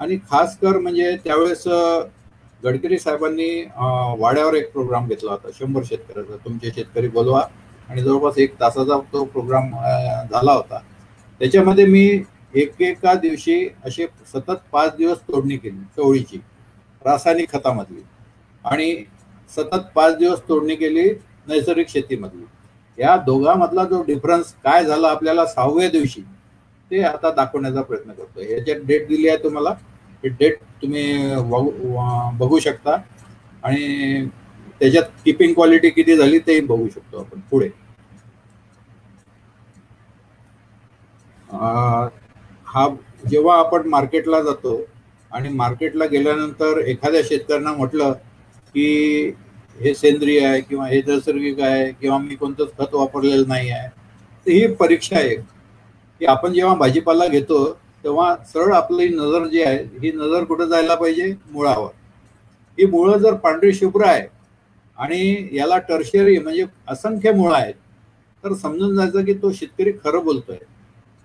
C: आणि खास कर म्हणजे त्यावेळेस गडकरी साहेबांनी वाड्यावर एक प्रोग्राम घेतला होता. शंभर शेतकऱ्याचा तुमचे शेतकरी बोलवा. आणि जवळपास एक तासाचा तो प्रोग्राम झाला होता. त्याच्यामध्ये मी एक एका दिवशी असे सतत पाच दिवस तोडणी केली चवळीची रासायनिक खतामधली. आणि सतत पाच दिवस तोडणी केली नैसर्गिक शेतीमधली. या दोघांमधला जो डिफरन्स काय झाला आपल्याला सहाव्या दिवशी ते आता दाखवण्याचा प्रयत्न करतो याच्यात डेट दिली आहे तुम्हाला. ही डेट तुम्ही बघू शकता. आणि त्याच्यात किपिंग क्वालिटी किती झाली तेही बघू शकतो आपण पुढे. हा जेव्हा आपण मार्केटला जातो आणि मार्केटला गेल्यानंतर एखाद्या शेतकऱ्यांना म्हटलं की हे सेंद्रिय आहे किंवा हे नैसर्गिक आहे किंवा मी कोणतंच खत वापरलेलं नाही आहे तर ही परीक्षा आहे. की आपण जेव्हा भाजीपाला घेतो तेव्हा सरळ आपली नजर जी आहे ही नजर कुठं जायला पाहिजे? मुळावर. ही मुळं जर पांढरी शुभ्र आहे आणि याला टर्शरी म्हणजे असंख्य मुळं आहेत. तर समजून जायचं की तो शेतकरी खरं बोलतोय.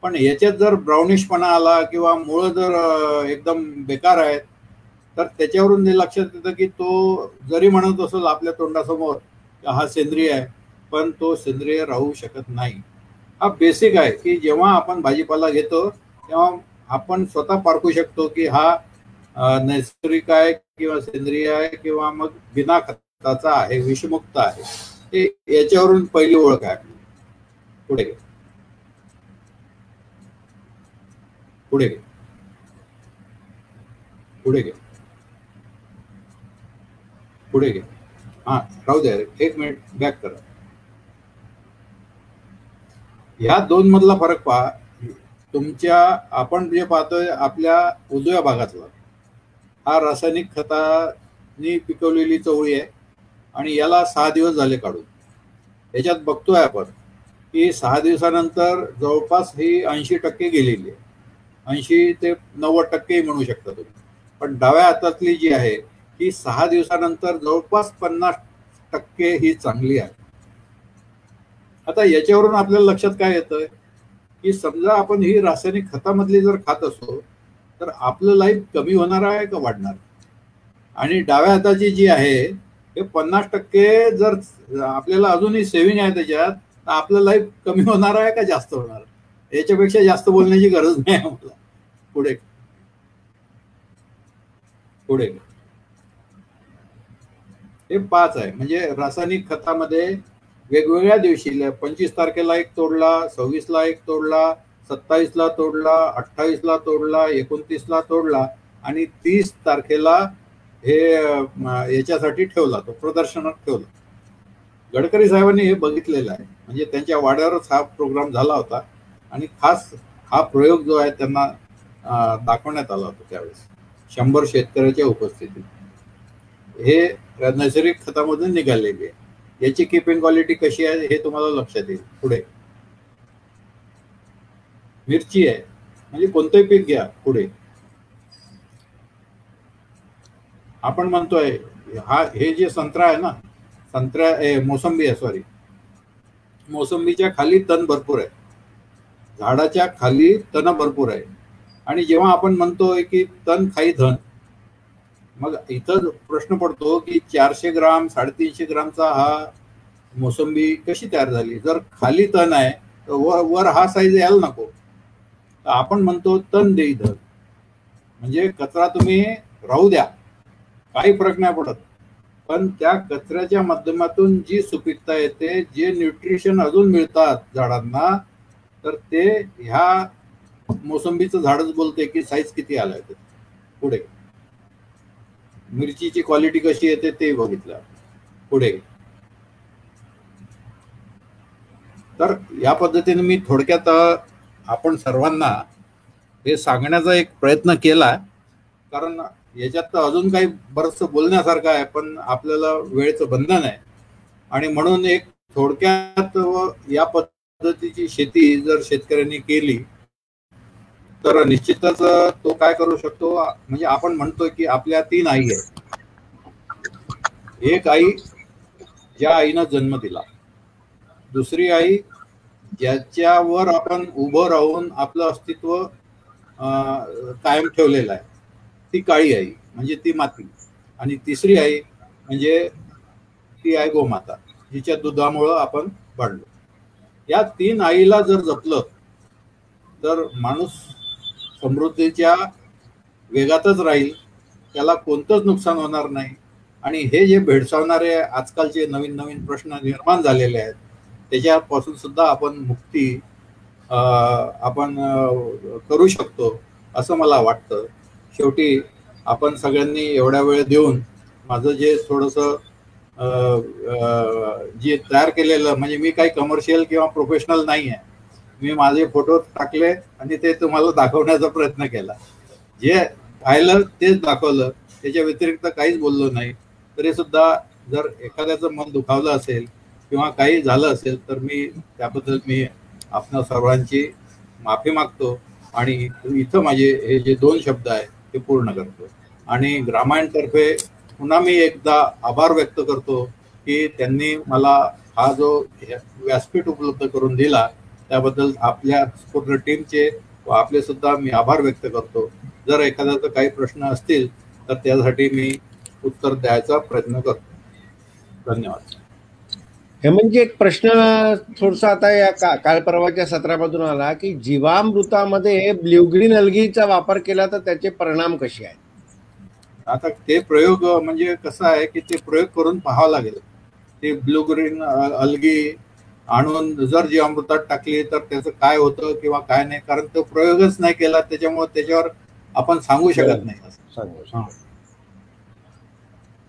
C: पण याच्यात जर ब्राउनिशपणा आला किंवा मुळं जर एकदम बेकार आहेत तर त्याच्यावरून हे लक्षात येतं की तो जरी म्हणत असेल आपल्या तोंडासमोर हा सेंद्रिय आहे पण तो सेंद्रिय राहू शकत नाही. हा बेसिक आहे की जेव्हा आपण भाजीपाला घेतो तेव्हा आपण स्वतः पारखू शकतो की हा नैसर्गिक आहे किंवा सेंद्रिय आहे किंवा मग बिना मुक्ताचा आहे विषमुक्त आहे. हे याच्यावरून पहिली ओळख आहे. पुढे पुढे घे. पुढे घे. पुढे घे. हा राहू द्या. रे. एक मिनिट बॅक करा. ह्या दोन मधला फरक पहा. तुमच्या आपण जे पाहतोय आपल्या उजव्या भागातला हा रासायनिक खतानी पिकवलेली चवळी आहे. आणि याला सहा दिवस झाले काढून. याच्यात बघतोय आपण की सहा दिवसानंतर जवळपास ही ऐंशी टक्के गेलेली आहे. ऐंशी ते नव्वद टक्के म्हणू शकता तुम्ही. पण डाव्या हातातली जी आहे ही सहा दिवसानंतर जवळपास पन्नास टक्के ही चांगली आहे. आता याच्यावरून आपल्याला लक्षात काय येतंय? की समजा आपण ही रासायनिक खतामधली जर खात असो तर आपलं लाईफ कमी होणार आहे का वाढणार? आणि डाव्या हाताची जी आहे हे पन्नास टक्के जर आपल्याला अजूनही सेव्हिंग आहे त्याच्यात तर आपलं लाईफ कमी होणार आहे का जास्त होणार याच्यापेक्षा जास्त बोलण्याची गरज नाही आम्हाला. पुढे. पुढे. हे पाच आहे. म्हणजे रासायनिक खतामध्ये वेगवेगळ्या दिवशी पंचवीस तारखेला एक तोडला सव्वीसला एक तोडला सत्तावीसला तोडला अठ्ठावीसला तोडला एकोणतीसला तोडला आणि तीस तारखेला हे याच्यासाठी ठेवला तो प्रदर्शनात ठेवला. गडकरी साहेबांनी हे बघितलेलं आहे. म्हणजे त्यांच्या वाड्यावरच हा प्रोग्राम झाला होता आणि खास हा प्रयोग जो आहे त्यांना दाखवण्यात आला होता त्यावेळेस. शंभर शेतकऱ्याच्या उपस्थितीत. हे नैसर्गिक खतामधून निघालेली. आहे याची किपिंग क्वालिटी कशी आहे हे तुम्हाला लक्षात येईल. पुढे. मिरची आहे. म्हणजे कोणतंही पीक घ्या पुढे. आपण म्हणतोय हा हे जे संत्रा आहे ना संत्र्या ए, मोसंबी आहे सॉरी मोसंबीच्या खाली तण भरपूर आहे. झाडाच्या खाली तण भरपूर आहे. आणि जेव्हा आपण म्हणतोय की तण खाई धन मग इथं प्रश्न पडतो की चारशे ग्राम साडेतीनशे ग्रामचा हा मोसंबी कशी तयार झाली? जर खाली तण आहे तर वर वर हा साईज यायला नको. तर आपण म्हणतो तण देई धन. म्हणजे कचरा तुम्ही राहू द्या. काही फरक नाही पडत. पण त्या कचऱ्याच्या माध्यमातून जी सुपीकता येते जे न्यूट्रिशन अजून मिळतात झाडांना तर ते ह्या मोसंबीचं झाडच बोलते की साईज किती आलाय ते. पुढे. मिरचीची क्वालिटी कशी येते ते बघितलं. पुढे. तर या पद्धतीने मी थोडक्यात आपण सर्वांना हे सांगण्याचा एक प्रयत्न केला. कारण याच्यात तर अजून काही बरंचसं बोलण्यासारखं आहे पण आपल्याला वेळेचं बंधन आहे. आणि म्हणून एक थोडक्यात व या पद्धतीची शेती जर शेतकऱ्यांनी केली तर निश्चितच तो काय करू शकतो? म्हणजे आपण म्हणतोय की आपल्या तीन आई आहेत. एक आई ज्या आईनं जन्म दिला. दुसरी आई ज्याच्यावर आपण उभं राहून आपलं अस्तित्व अं, कायम ठेवलेलं आहे. ती काळी आई म्हणजे ती माती. आणि तिसरी आई म्हणजे ती आहे गोमाता जिच्या दुधामुळं आपण वाढलो. या तीन आईला जर जपलं तर माणूस समृद्धीच्या वेगातच राहील. त्याला कोणतंच नुकसान होणार नाही. आणि हे जे भेडसावणारे आजकालचे नवीन नवीन प्रश्न निर्माण झालेले आहेत त्याच्यापासून सुद्धा आपण मुक्ती आपण करू शकतो असं मला वाटतं. शेवटी आपण सगळ्यांनी एवढ्या वेळ देऊन माझं जे थोडंसं जे तयार केलेलं म्हणजे मी काही कमर्शियल किंवा प्रोफेशनल नाही आहे मी माझे फोटो टाकले आणि ते तुम्हाला दाखवण्याचा प्रयत्न केला. जे पाहिलं तेच दाखवलं. त्याच्या व्यतिरिक्त काहीच बोललो नाही. तरी सुद्धा जर एखाद्याचं मन दुखावलं असेल किंवा काही झालं असेल तर मी त्याबद्दल मी आपणा सर्वांची माफी मागतो. आणि इथं माझे हे जे दोन शब्द आहेत ते पूर्ण करतो. आणि ग्रामायणतर्फे पुन्हा मी एकदा आभार व्यक्त करतो की त्यांनी मला हा जो व्यासपीठ उपलब्ध करून दिला त्याबद्दल आपल्या पूर्ण टीमचे व आपले सुद्धा मी आभार व्यक्त करतो. जर एखाद्याचा काही प्रश्न असतील तर त्यासाठी मी उत्तर द्यायचा प्रयत्न करतो. धन्यवाद.
D: हे म्हणजे एक प्रश्न थोडसा आता या का काल परवाच्या सत्रामधून आला की जीवामृतामध्ये ब्ल्यूग्रीन अल्गीचा वापर केला तर त्याचे परिणाम कसे आहेत?
C: आता ते प्रयोग म्हणजे कसं आहे की ते प्रयोग करून पाहावं लागेल. ते ब्लू ग्रीन अल्गी आणून जर जीवामृतात टाकली तर त्याचं काय होतं किंवा काय नाही कारण तो प्रयोगच नाही केला त्याच्यामुळे त्याच्यावर आपण सांगू शकत नाही.
D: सांगू.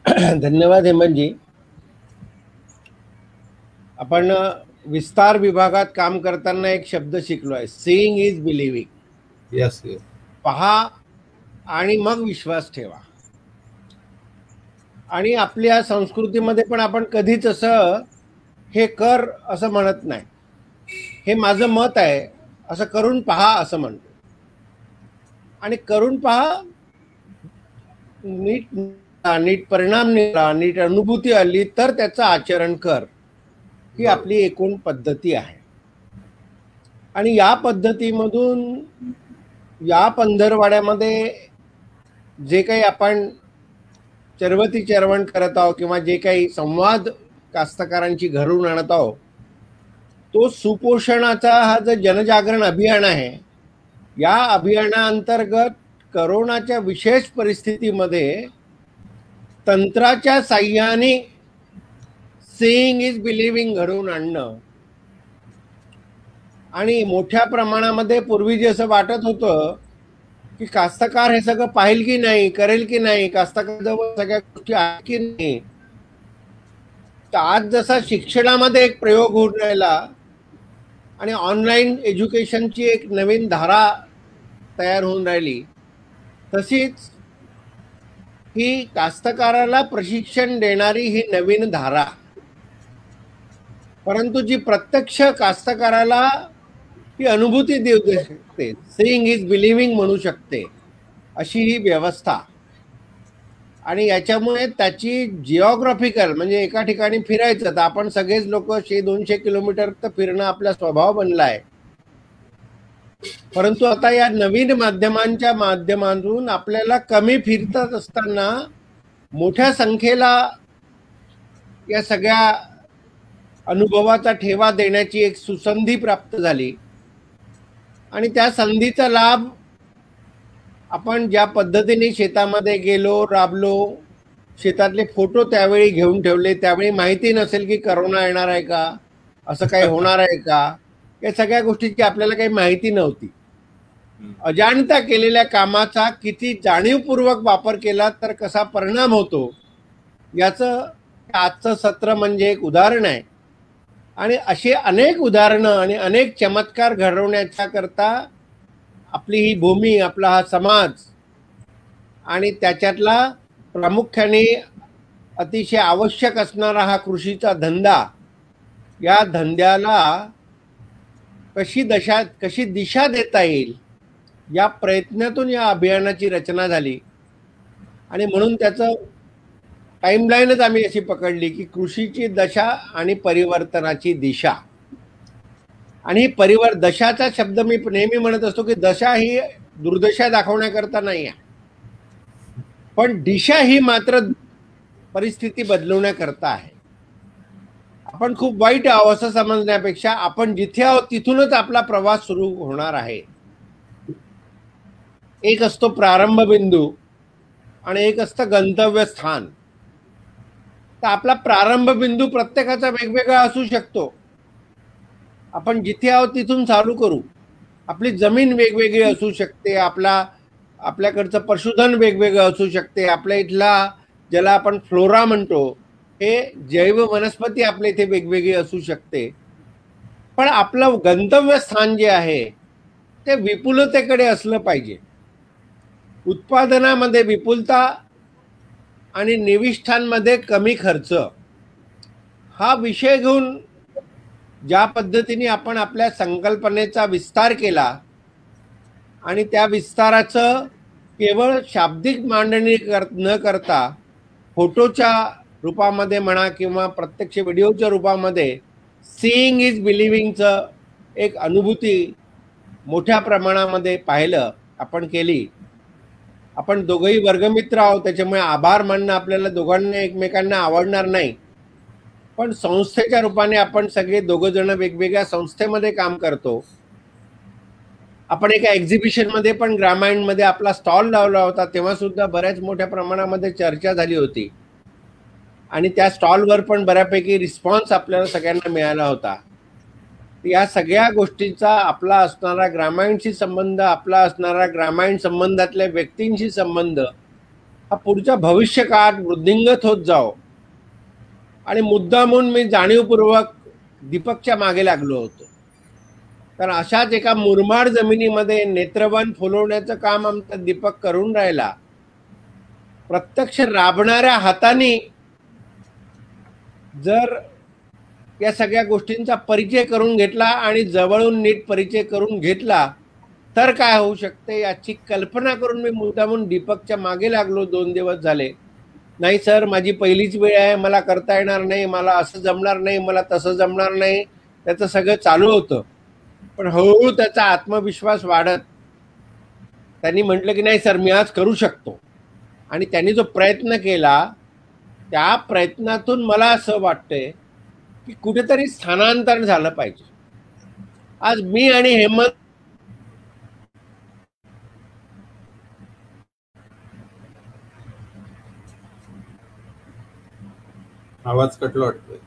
D: *coughs* धन्यवाद हेमंतजी. आपण विस्तार विभागात काम करताना एक शब्द शिकलो आहे सीइंग इज बिलिव्हिंग
C: येस
D: पहा आणि मग विश्वास ठेवा. आणि आपल्या संस्कृतीमध्ये पण आपण कधीच असं हे कर असं म्हणत नाही. हे माझं मत आहे असं करून पहा असं म्हणतो. आणि करून पहा नीट नीट परिणाम निघाला नीट अनुभूती आली तर त्याचं आचरण कर. ही आपली एकूण पद्धती आहे. आणि या पद्धतीमधून या पंधरवाड्यामध्ये जे काही आपण चरवती चरवण करत आहोत किंवा जे काही संवाद कास्तकारांची घरून आणत आहोत तो सुपोषणाचा हा जो जनजागरण अभियान आहे या अभियानाअंतर्गत करोनाच्या विशेष परिस्थितीमध्ये तंत्राच्या साह्याने सीईंग इज बिलिव्हिंग घडवून आणणं. आणि मोठ्या प्रमाणामध्ये पूर्वी जे असं वाटत होतं की कास्तकार हे सगळं पाहिल की नाही करेल की नाही कास्तकाराजवळ सगळ्या गोष्टी आहेत की नाही तर आज जसा शिक्षणामध्ये एक प्रयोग होऊन राहिला आणि ऑनलाईन एज्युकेशनची एक नवीन धारा तयार होऊन राहिली तशीच ही कास्तकाराला प्रशिक्षण देणारी ही नवीन धारा. परंतु जी प्रत्यक्ष कास्तकाराला ही अनुभूती देऊ शकते सेईंग इज बिलिव्हिंग म्हणू शकते अशी ही व्यवस्था. आणि याच्यामुळे त्याची जिओग्राफिकल म्हणजे एका ठिकाणी फिरायचं तर आपण सगळेच लोक शे दोनशे किलोमीटर तर फिरणं आपला स्वभाव बनला आहे. परंतु आता या नवीन माध्यमांच्या माध्यमातून आपल्याला कमी फिरतच असताना मोठ्या संख्येला या सगळ्या अनुभवाचा ठेवा देण्याची एक सुसंधी प्राप्त झाली. आणि त्या संधीचा लाभ आपण ज्या पद्धतीने शेतामध्ये गेलो राबलो शेतातले फोटो त्यावेळी घेऊन ठेवले त्यावेळी माहिती नसेल की करोना येणार आहे का असं काही होणार आहे का या सगळ्या गोष्टीची आपल्याला काही माहिती नव्हती. अजाणता केलेल्या कामाचा किती जाणीवपूर्वक वापर केला तर कसा परिणाम होतो याचं आजचं सत्र म्हणजे एक उदाहरण आहे. आणि अशी अनेक उदाहरणं आणि अनेक चमत्कार घडवण्याच्या करता आपली ही भूमी आपला हा समाज आणि त्याच्यातला प्रामुख्याने अतिशय आवश्यक असणारा हा कृषीचा धंदा या धंद्याला कशी दशा कशी दिशा देता येईल या प्रयत्नातून या अभियानाची रचना झाली. आणि म्हणून त्याचं टाईमलाईनच आम्ही अशी पकडली की कृषीची दशा आणि परिवर्तनाची दिशा. आणि ही परिवर दशाचा शब्द मी नेहमी म्हणत असतो की दशा ही दुर्दशा दाखवण्याकरता नाही आहे पण दिशा ही मात्र परिस्थिती बदलवण्याकरता आहे. आपण खूप वाईट आहो असं समजण्यापेक्षा आपण जिथे आहोत तिथूनच आपला प्रवास सुरू होणार आहे. एक असतो प्रारंभ बिंदू आणि एक असतं गंतव्य स्थान तर आपला प्रारंभ बिंदू प्रत्येकाचा वेगवेगळा असू शकतो. आपण जिथे आहोत तिथून चालू करू. आपली जमीन वेगवेगळी असू शकते आपला आपल्याकडचं पशुधन वेगवेगळं असू शकते आपल्या इथला ज्याला आपण फ्लोरा म्हणतो हे जैव वनस्पती आपल्या इथे वेगवेगळी असू शकते. पण आपलं गंतव्य स्थान जे आहे ते विपुलतेकडे असलं पाहिजे. उत्पादनामध्ये विपुलता आणि निविष्ठांमध्ये कमी खर्च. हा विषय घेऊन ज्या पद्धतीने आपण आपल्या संकल्पनेचा विस्तार केला आणि त्या विस्ताराचं केवळ शाब्दिक मांडणी कर न करता फोटोच्या रूपामध्ये म्हणा किंवा प्रत्यक्ष व्हिडिओच्या रूपामध्ये सीईंग इज बिलिव्हिंगचं एक अनुभूती मोठ्या प्रमाणामध्ये पाहिलं आपण केली. आपण दोघंही वर्गमित्र आहोत त्याच्यामुळे आभार मानणं आपल्याला दोघांना एकमेकांना आवडणार नाही. पण संस्थेच्या रूपाने आपण सगळे दोघं जण वेगवेगळ्या संस्थेमध्ये काम करतो. आपण एका एक्झिबिशनमध्ये पण ग्रामायणमध्ये आपला स्टॉल लावला होता तेव्हा सुद्धा बऱ्याच मोठ्या प्रमाणामध्ये चर्चा झाली होती. आणि त्या स्टॉलवर पण बऱ्यापैकी रिस्पॉन्स आपल्याला सगळ्यांना मिळाला होता. या सगळ्या गोष्टींचा आपला असणारा ग्रामायणशी संबंध आपला असणारा ग्रामायण संबंधातल्या व्यक्तींशी संबंध हा पुढच्या भविष्यकाळात वृद्धिंगत होत जाओ आणि मुद्दामून मी जाणीवपूर्वक दीपकच्या मागे लागलो होतो. कारण अशाच एका मुरमाड जमिनीमध्ये नेत्रवन फुलवण्याचं काम आमचा दीपक करून राहिला. प्रत्यक्ष राबणाऱ्या हाताने जर या सगळ्या गोष्टींचा परिचय करून घेतला आणि जवळून नीट परिचय करून घेतला तर काय होऊ शकते याची कल्पना करून मी मुद्दामून दीपकच्या मागे लागलो. दोन दिवस झाले. नाही सर माझी पहिलीच वेळ आहे मला करता येणार नाही मला असं जमणार नाही मला तसं जमणार नाही. त्याचं सगळं चालू होतं. पण हळूहळू त्याचा आत्मविश्वास वाढत त्यांनी म्हटलं की नाही सर मी आज करू शकतो. आणि त्यांनी जो प्रयत्न केला त्या प्रयत्नातून मला असं वाटतंय की कुठेतरी स्थानांतर झालं पाहिजे. आज मी आणि हेमंत
C: आवाज कटला वाटतोय.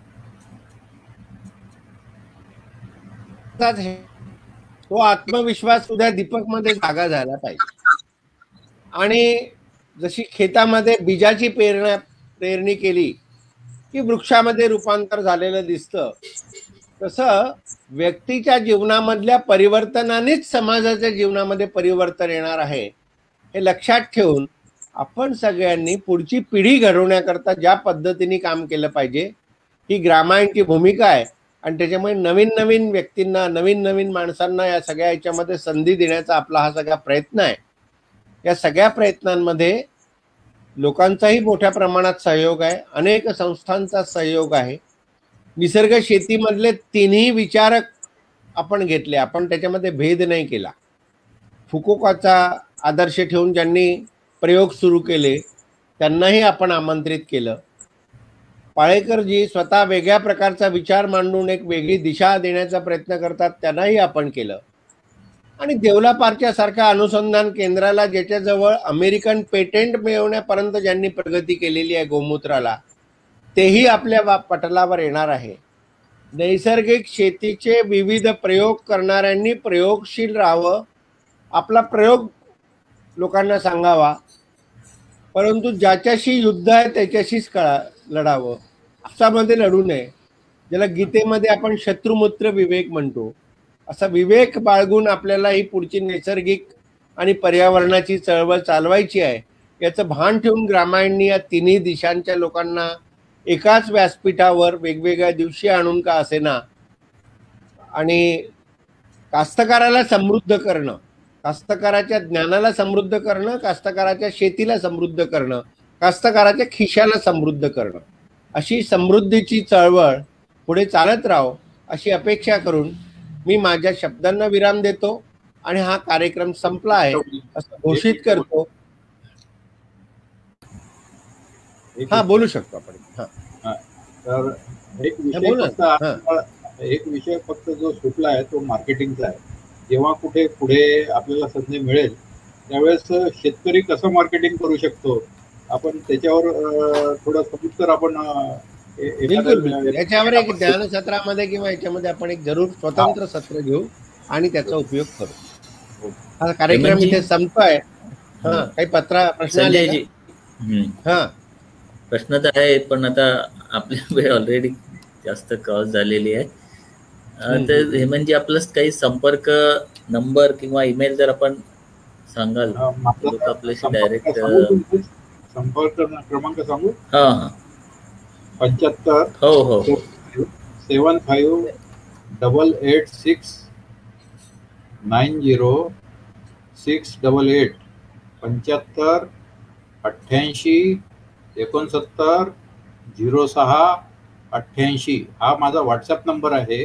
D: तो आत्मविश्वास उद्या दीपकमध्ये जागा झाला पाहिजे. आणि जशी खेतामध्ये बीजाची पेरणा पेरणी केली की वृक्षामध्ये रूपांतर झालेलं दिसतं. तसं व्यक्तीच्या जीवनामधल्या परिवर्तनानेच समाजाच्या जीवनामध्ये परिवर्तन येणार आहे हे लक्षात ठेवून आपण सगळ्यांनी पुढची पिढी घडवण्याकरता ज्या पद्धतीने काम केलं पाहिजे ही ग्रामायणची भूमिका आहे. आणि त्याच्यामुळे नवीन नवीन व्यक्तींना नवीन नवीन माणसांना या सगळ्या याच्यामध्ये संधी देण्याचा आपला हा सगळा प्रयत्न आहे. या सगळ्या प्रयत्नांमध्ये लोकांचाही मोठ्या प्रमाणात सहयोग आहे. अनेक संस्थांचा सहयोग आहे. निसर्ग शेतीमधले तिन्ही विचारक आपण घेतले. आपण त्याच्यामध्ये भेद नाही केला. फुकोकाचा आदर्श ठेवून ज्यांनी प्रयोग सुरू केले त्यांनाही आपण आमंत्रित केलं. पाळेकरजी स्वतः वेगळ्या प्रकारचा विचार मांडून एक वेगळी दिशा देण्याचा प्रयत्न करतात त्यांनाही आपण केलं. आणि देवलापारच्या सारख्या अनुसंधान केंद्राला ज्याच्याजवळ अमेरिकन पेटेंट मिळवण्यापर्यंत ज्यांनी प्रगती केलेली आहे गोमूत्राला तेही आपल्या वा- पटलावर येणार आहे. नैसर्गिक शेतीचे विविध प्रयोग करणाऱ्यांनी प्रयोगशील राहावं आपला प्रयोग लोकांना सांगावा परंतु ज्याच्याशी युद्ध आहे त्याच्याशीच कळा लढावं. असामध्ये लढू नये. ज्याला गीतेमध्ये आपण शत्रुमूत्र विवेक म्हणतो. असा विवेक बाळगून आपल्याला ही पुढची नैसर्गिक आणि पर्यावरणाची चळवळ चालवायची आहे याचं भान ठेवून ग्रामायणनी या तिन्ही दिशांच्या लोकांना एकाच व्यासपीठावर वेगवेगळ्या दिवशी आणून का असेना? आणि कास्तकाराला समृद्ध करणं कास्तकाराच्या ज्ञानाला समृद्ध करणं कास्तकाराच्या शेतीला समृद्ध करणं कास्तकाराच्या खिशाला समृद्ध करणं. अशी समृद्धीची चळवळ पुढे चालत राहो अशी अपेक्षा करून मी माझ्या शब्दांना विराम देतो आणि हा कार्यक्रम संपला आहे. असं घोषित करतो. हा बोलू शकतो आपण. हा.
C: तर एक विषय एक विषय फक्त जो सुटला आहे तो मार्केटिंगचा आहे. जेव्हा कुठे पुढे आपल्याला संधी मिळेल त्यावेळेस शेतकरी कसं मार्केटिंग करू शकतो? आपण त्याच्यावर थोडं सविस्तर आपण
D: बिलकुल बिलकुल. याच्यावर एक ज्ञानसत्रामध्ये किंवा याच्यामध्ये आपण एक जरूर स्वतंत्र सत्र घेऊ आणि त्याचा उपयोग करू. हा. कार्यक्रम
E: हेमंतजी.
D: इथे संपतोय. हा काही पत्र प्रश्न आले? हा.
E: प्रश्न तर आहे पण आता आपली *laughs* वेळ ऑलरेडी जास्त क्रॉस झालेली आहे. तर हेमंतजी आपलं काही संपर्क नंबर किंवा ईमेल जर आपण सांगाल लोक आपल्याशी
C: संपर्क
E: डायरेक्ट?
C: संपर्क क्रमांक सांगू?
E: हा हा.
C: पंच्याहत्तर
E: हो हो.
C: Seven five double eight six nine zero six double eight पंच्याहत्तर अठ्ठ्याऐंशी एकोणसत्तर झिरो सहा अठ्ठ्याऐंशी. हा माझा व्हॉट्सॲप नंबर आहे.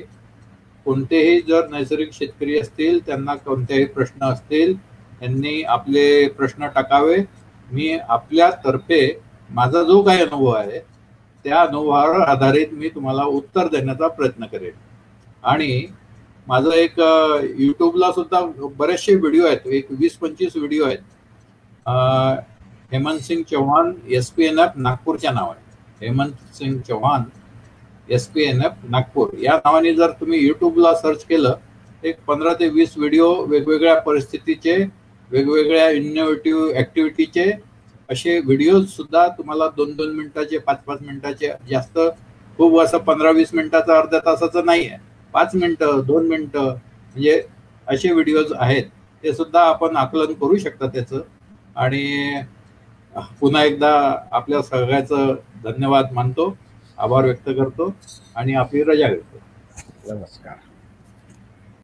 C: कोणतेही जर नैसर्गिक शेतकरी असतील त्यांना कोणतेही प्रश्न असतील त्यांनी आपले प्रश्न टाकावे. मी आपल्यातर्फे माझा जो काही अनुभव आहे त्या अनुभवावर आधारित मी तुम्हाला उत्तर देण्याचा प्रयत्न करेन. आणि माझं एक अ, यूट्यूबला सुद्धा बरेचसे व्हिडिओ आहेत एक वीस पंचवीस व्हिडिओ आहेत. Hemant Singh Chauhan S P N F नागपूरच्या नाव Hemant Singh Chauhan S P N F Nagpur. या नावाने जर तुम्ही युट्यूबला सर्च केलं एक पंधरा ते वीस व्हिडिओ वेगवेगळ्या परिस्थितीचे वेगवेगळ्या इनोव्हेटिव्ह ऍक्टिव्हिटीचे असे व्हिडिओ सुद्धा तुम्हाला दोन दोन मिनिटाचे पाच पाच मिनिटाचे जास्त खूप असं पंधरा वीस मिनिटाचा अर्ध्या तासाचं नाही आहे पाच मिनिटं दोन मिनिटं म्हणजे असे व्हिडिओज आहेत. ते सुद्धा आपण आकलन करू शकता त्याचं. आणि पुन्हा एकदा आपल्या सगळ्याचं धन्यवाद मानतो आभार व्यक्त करतो आणि आपली रजा घेतो.
D: नमस्कार.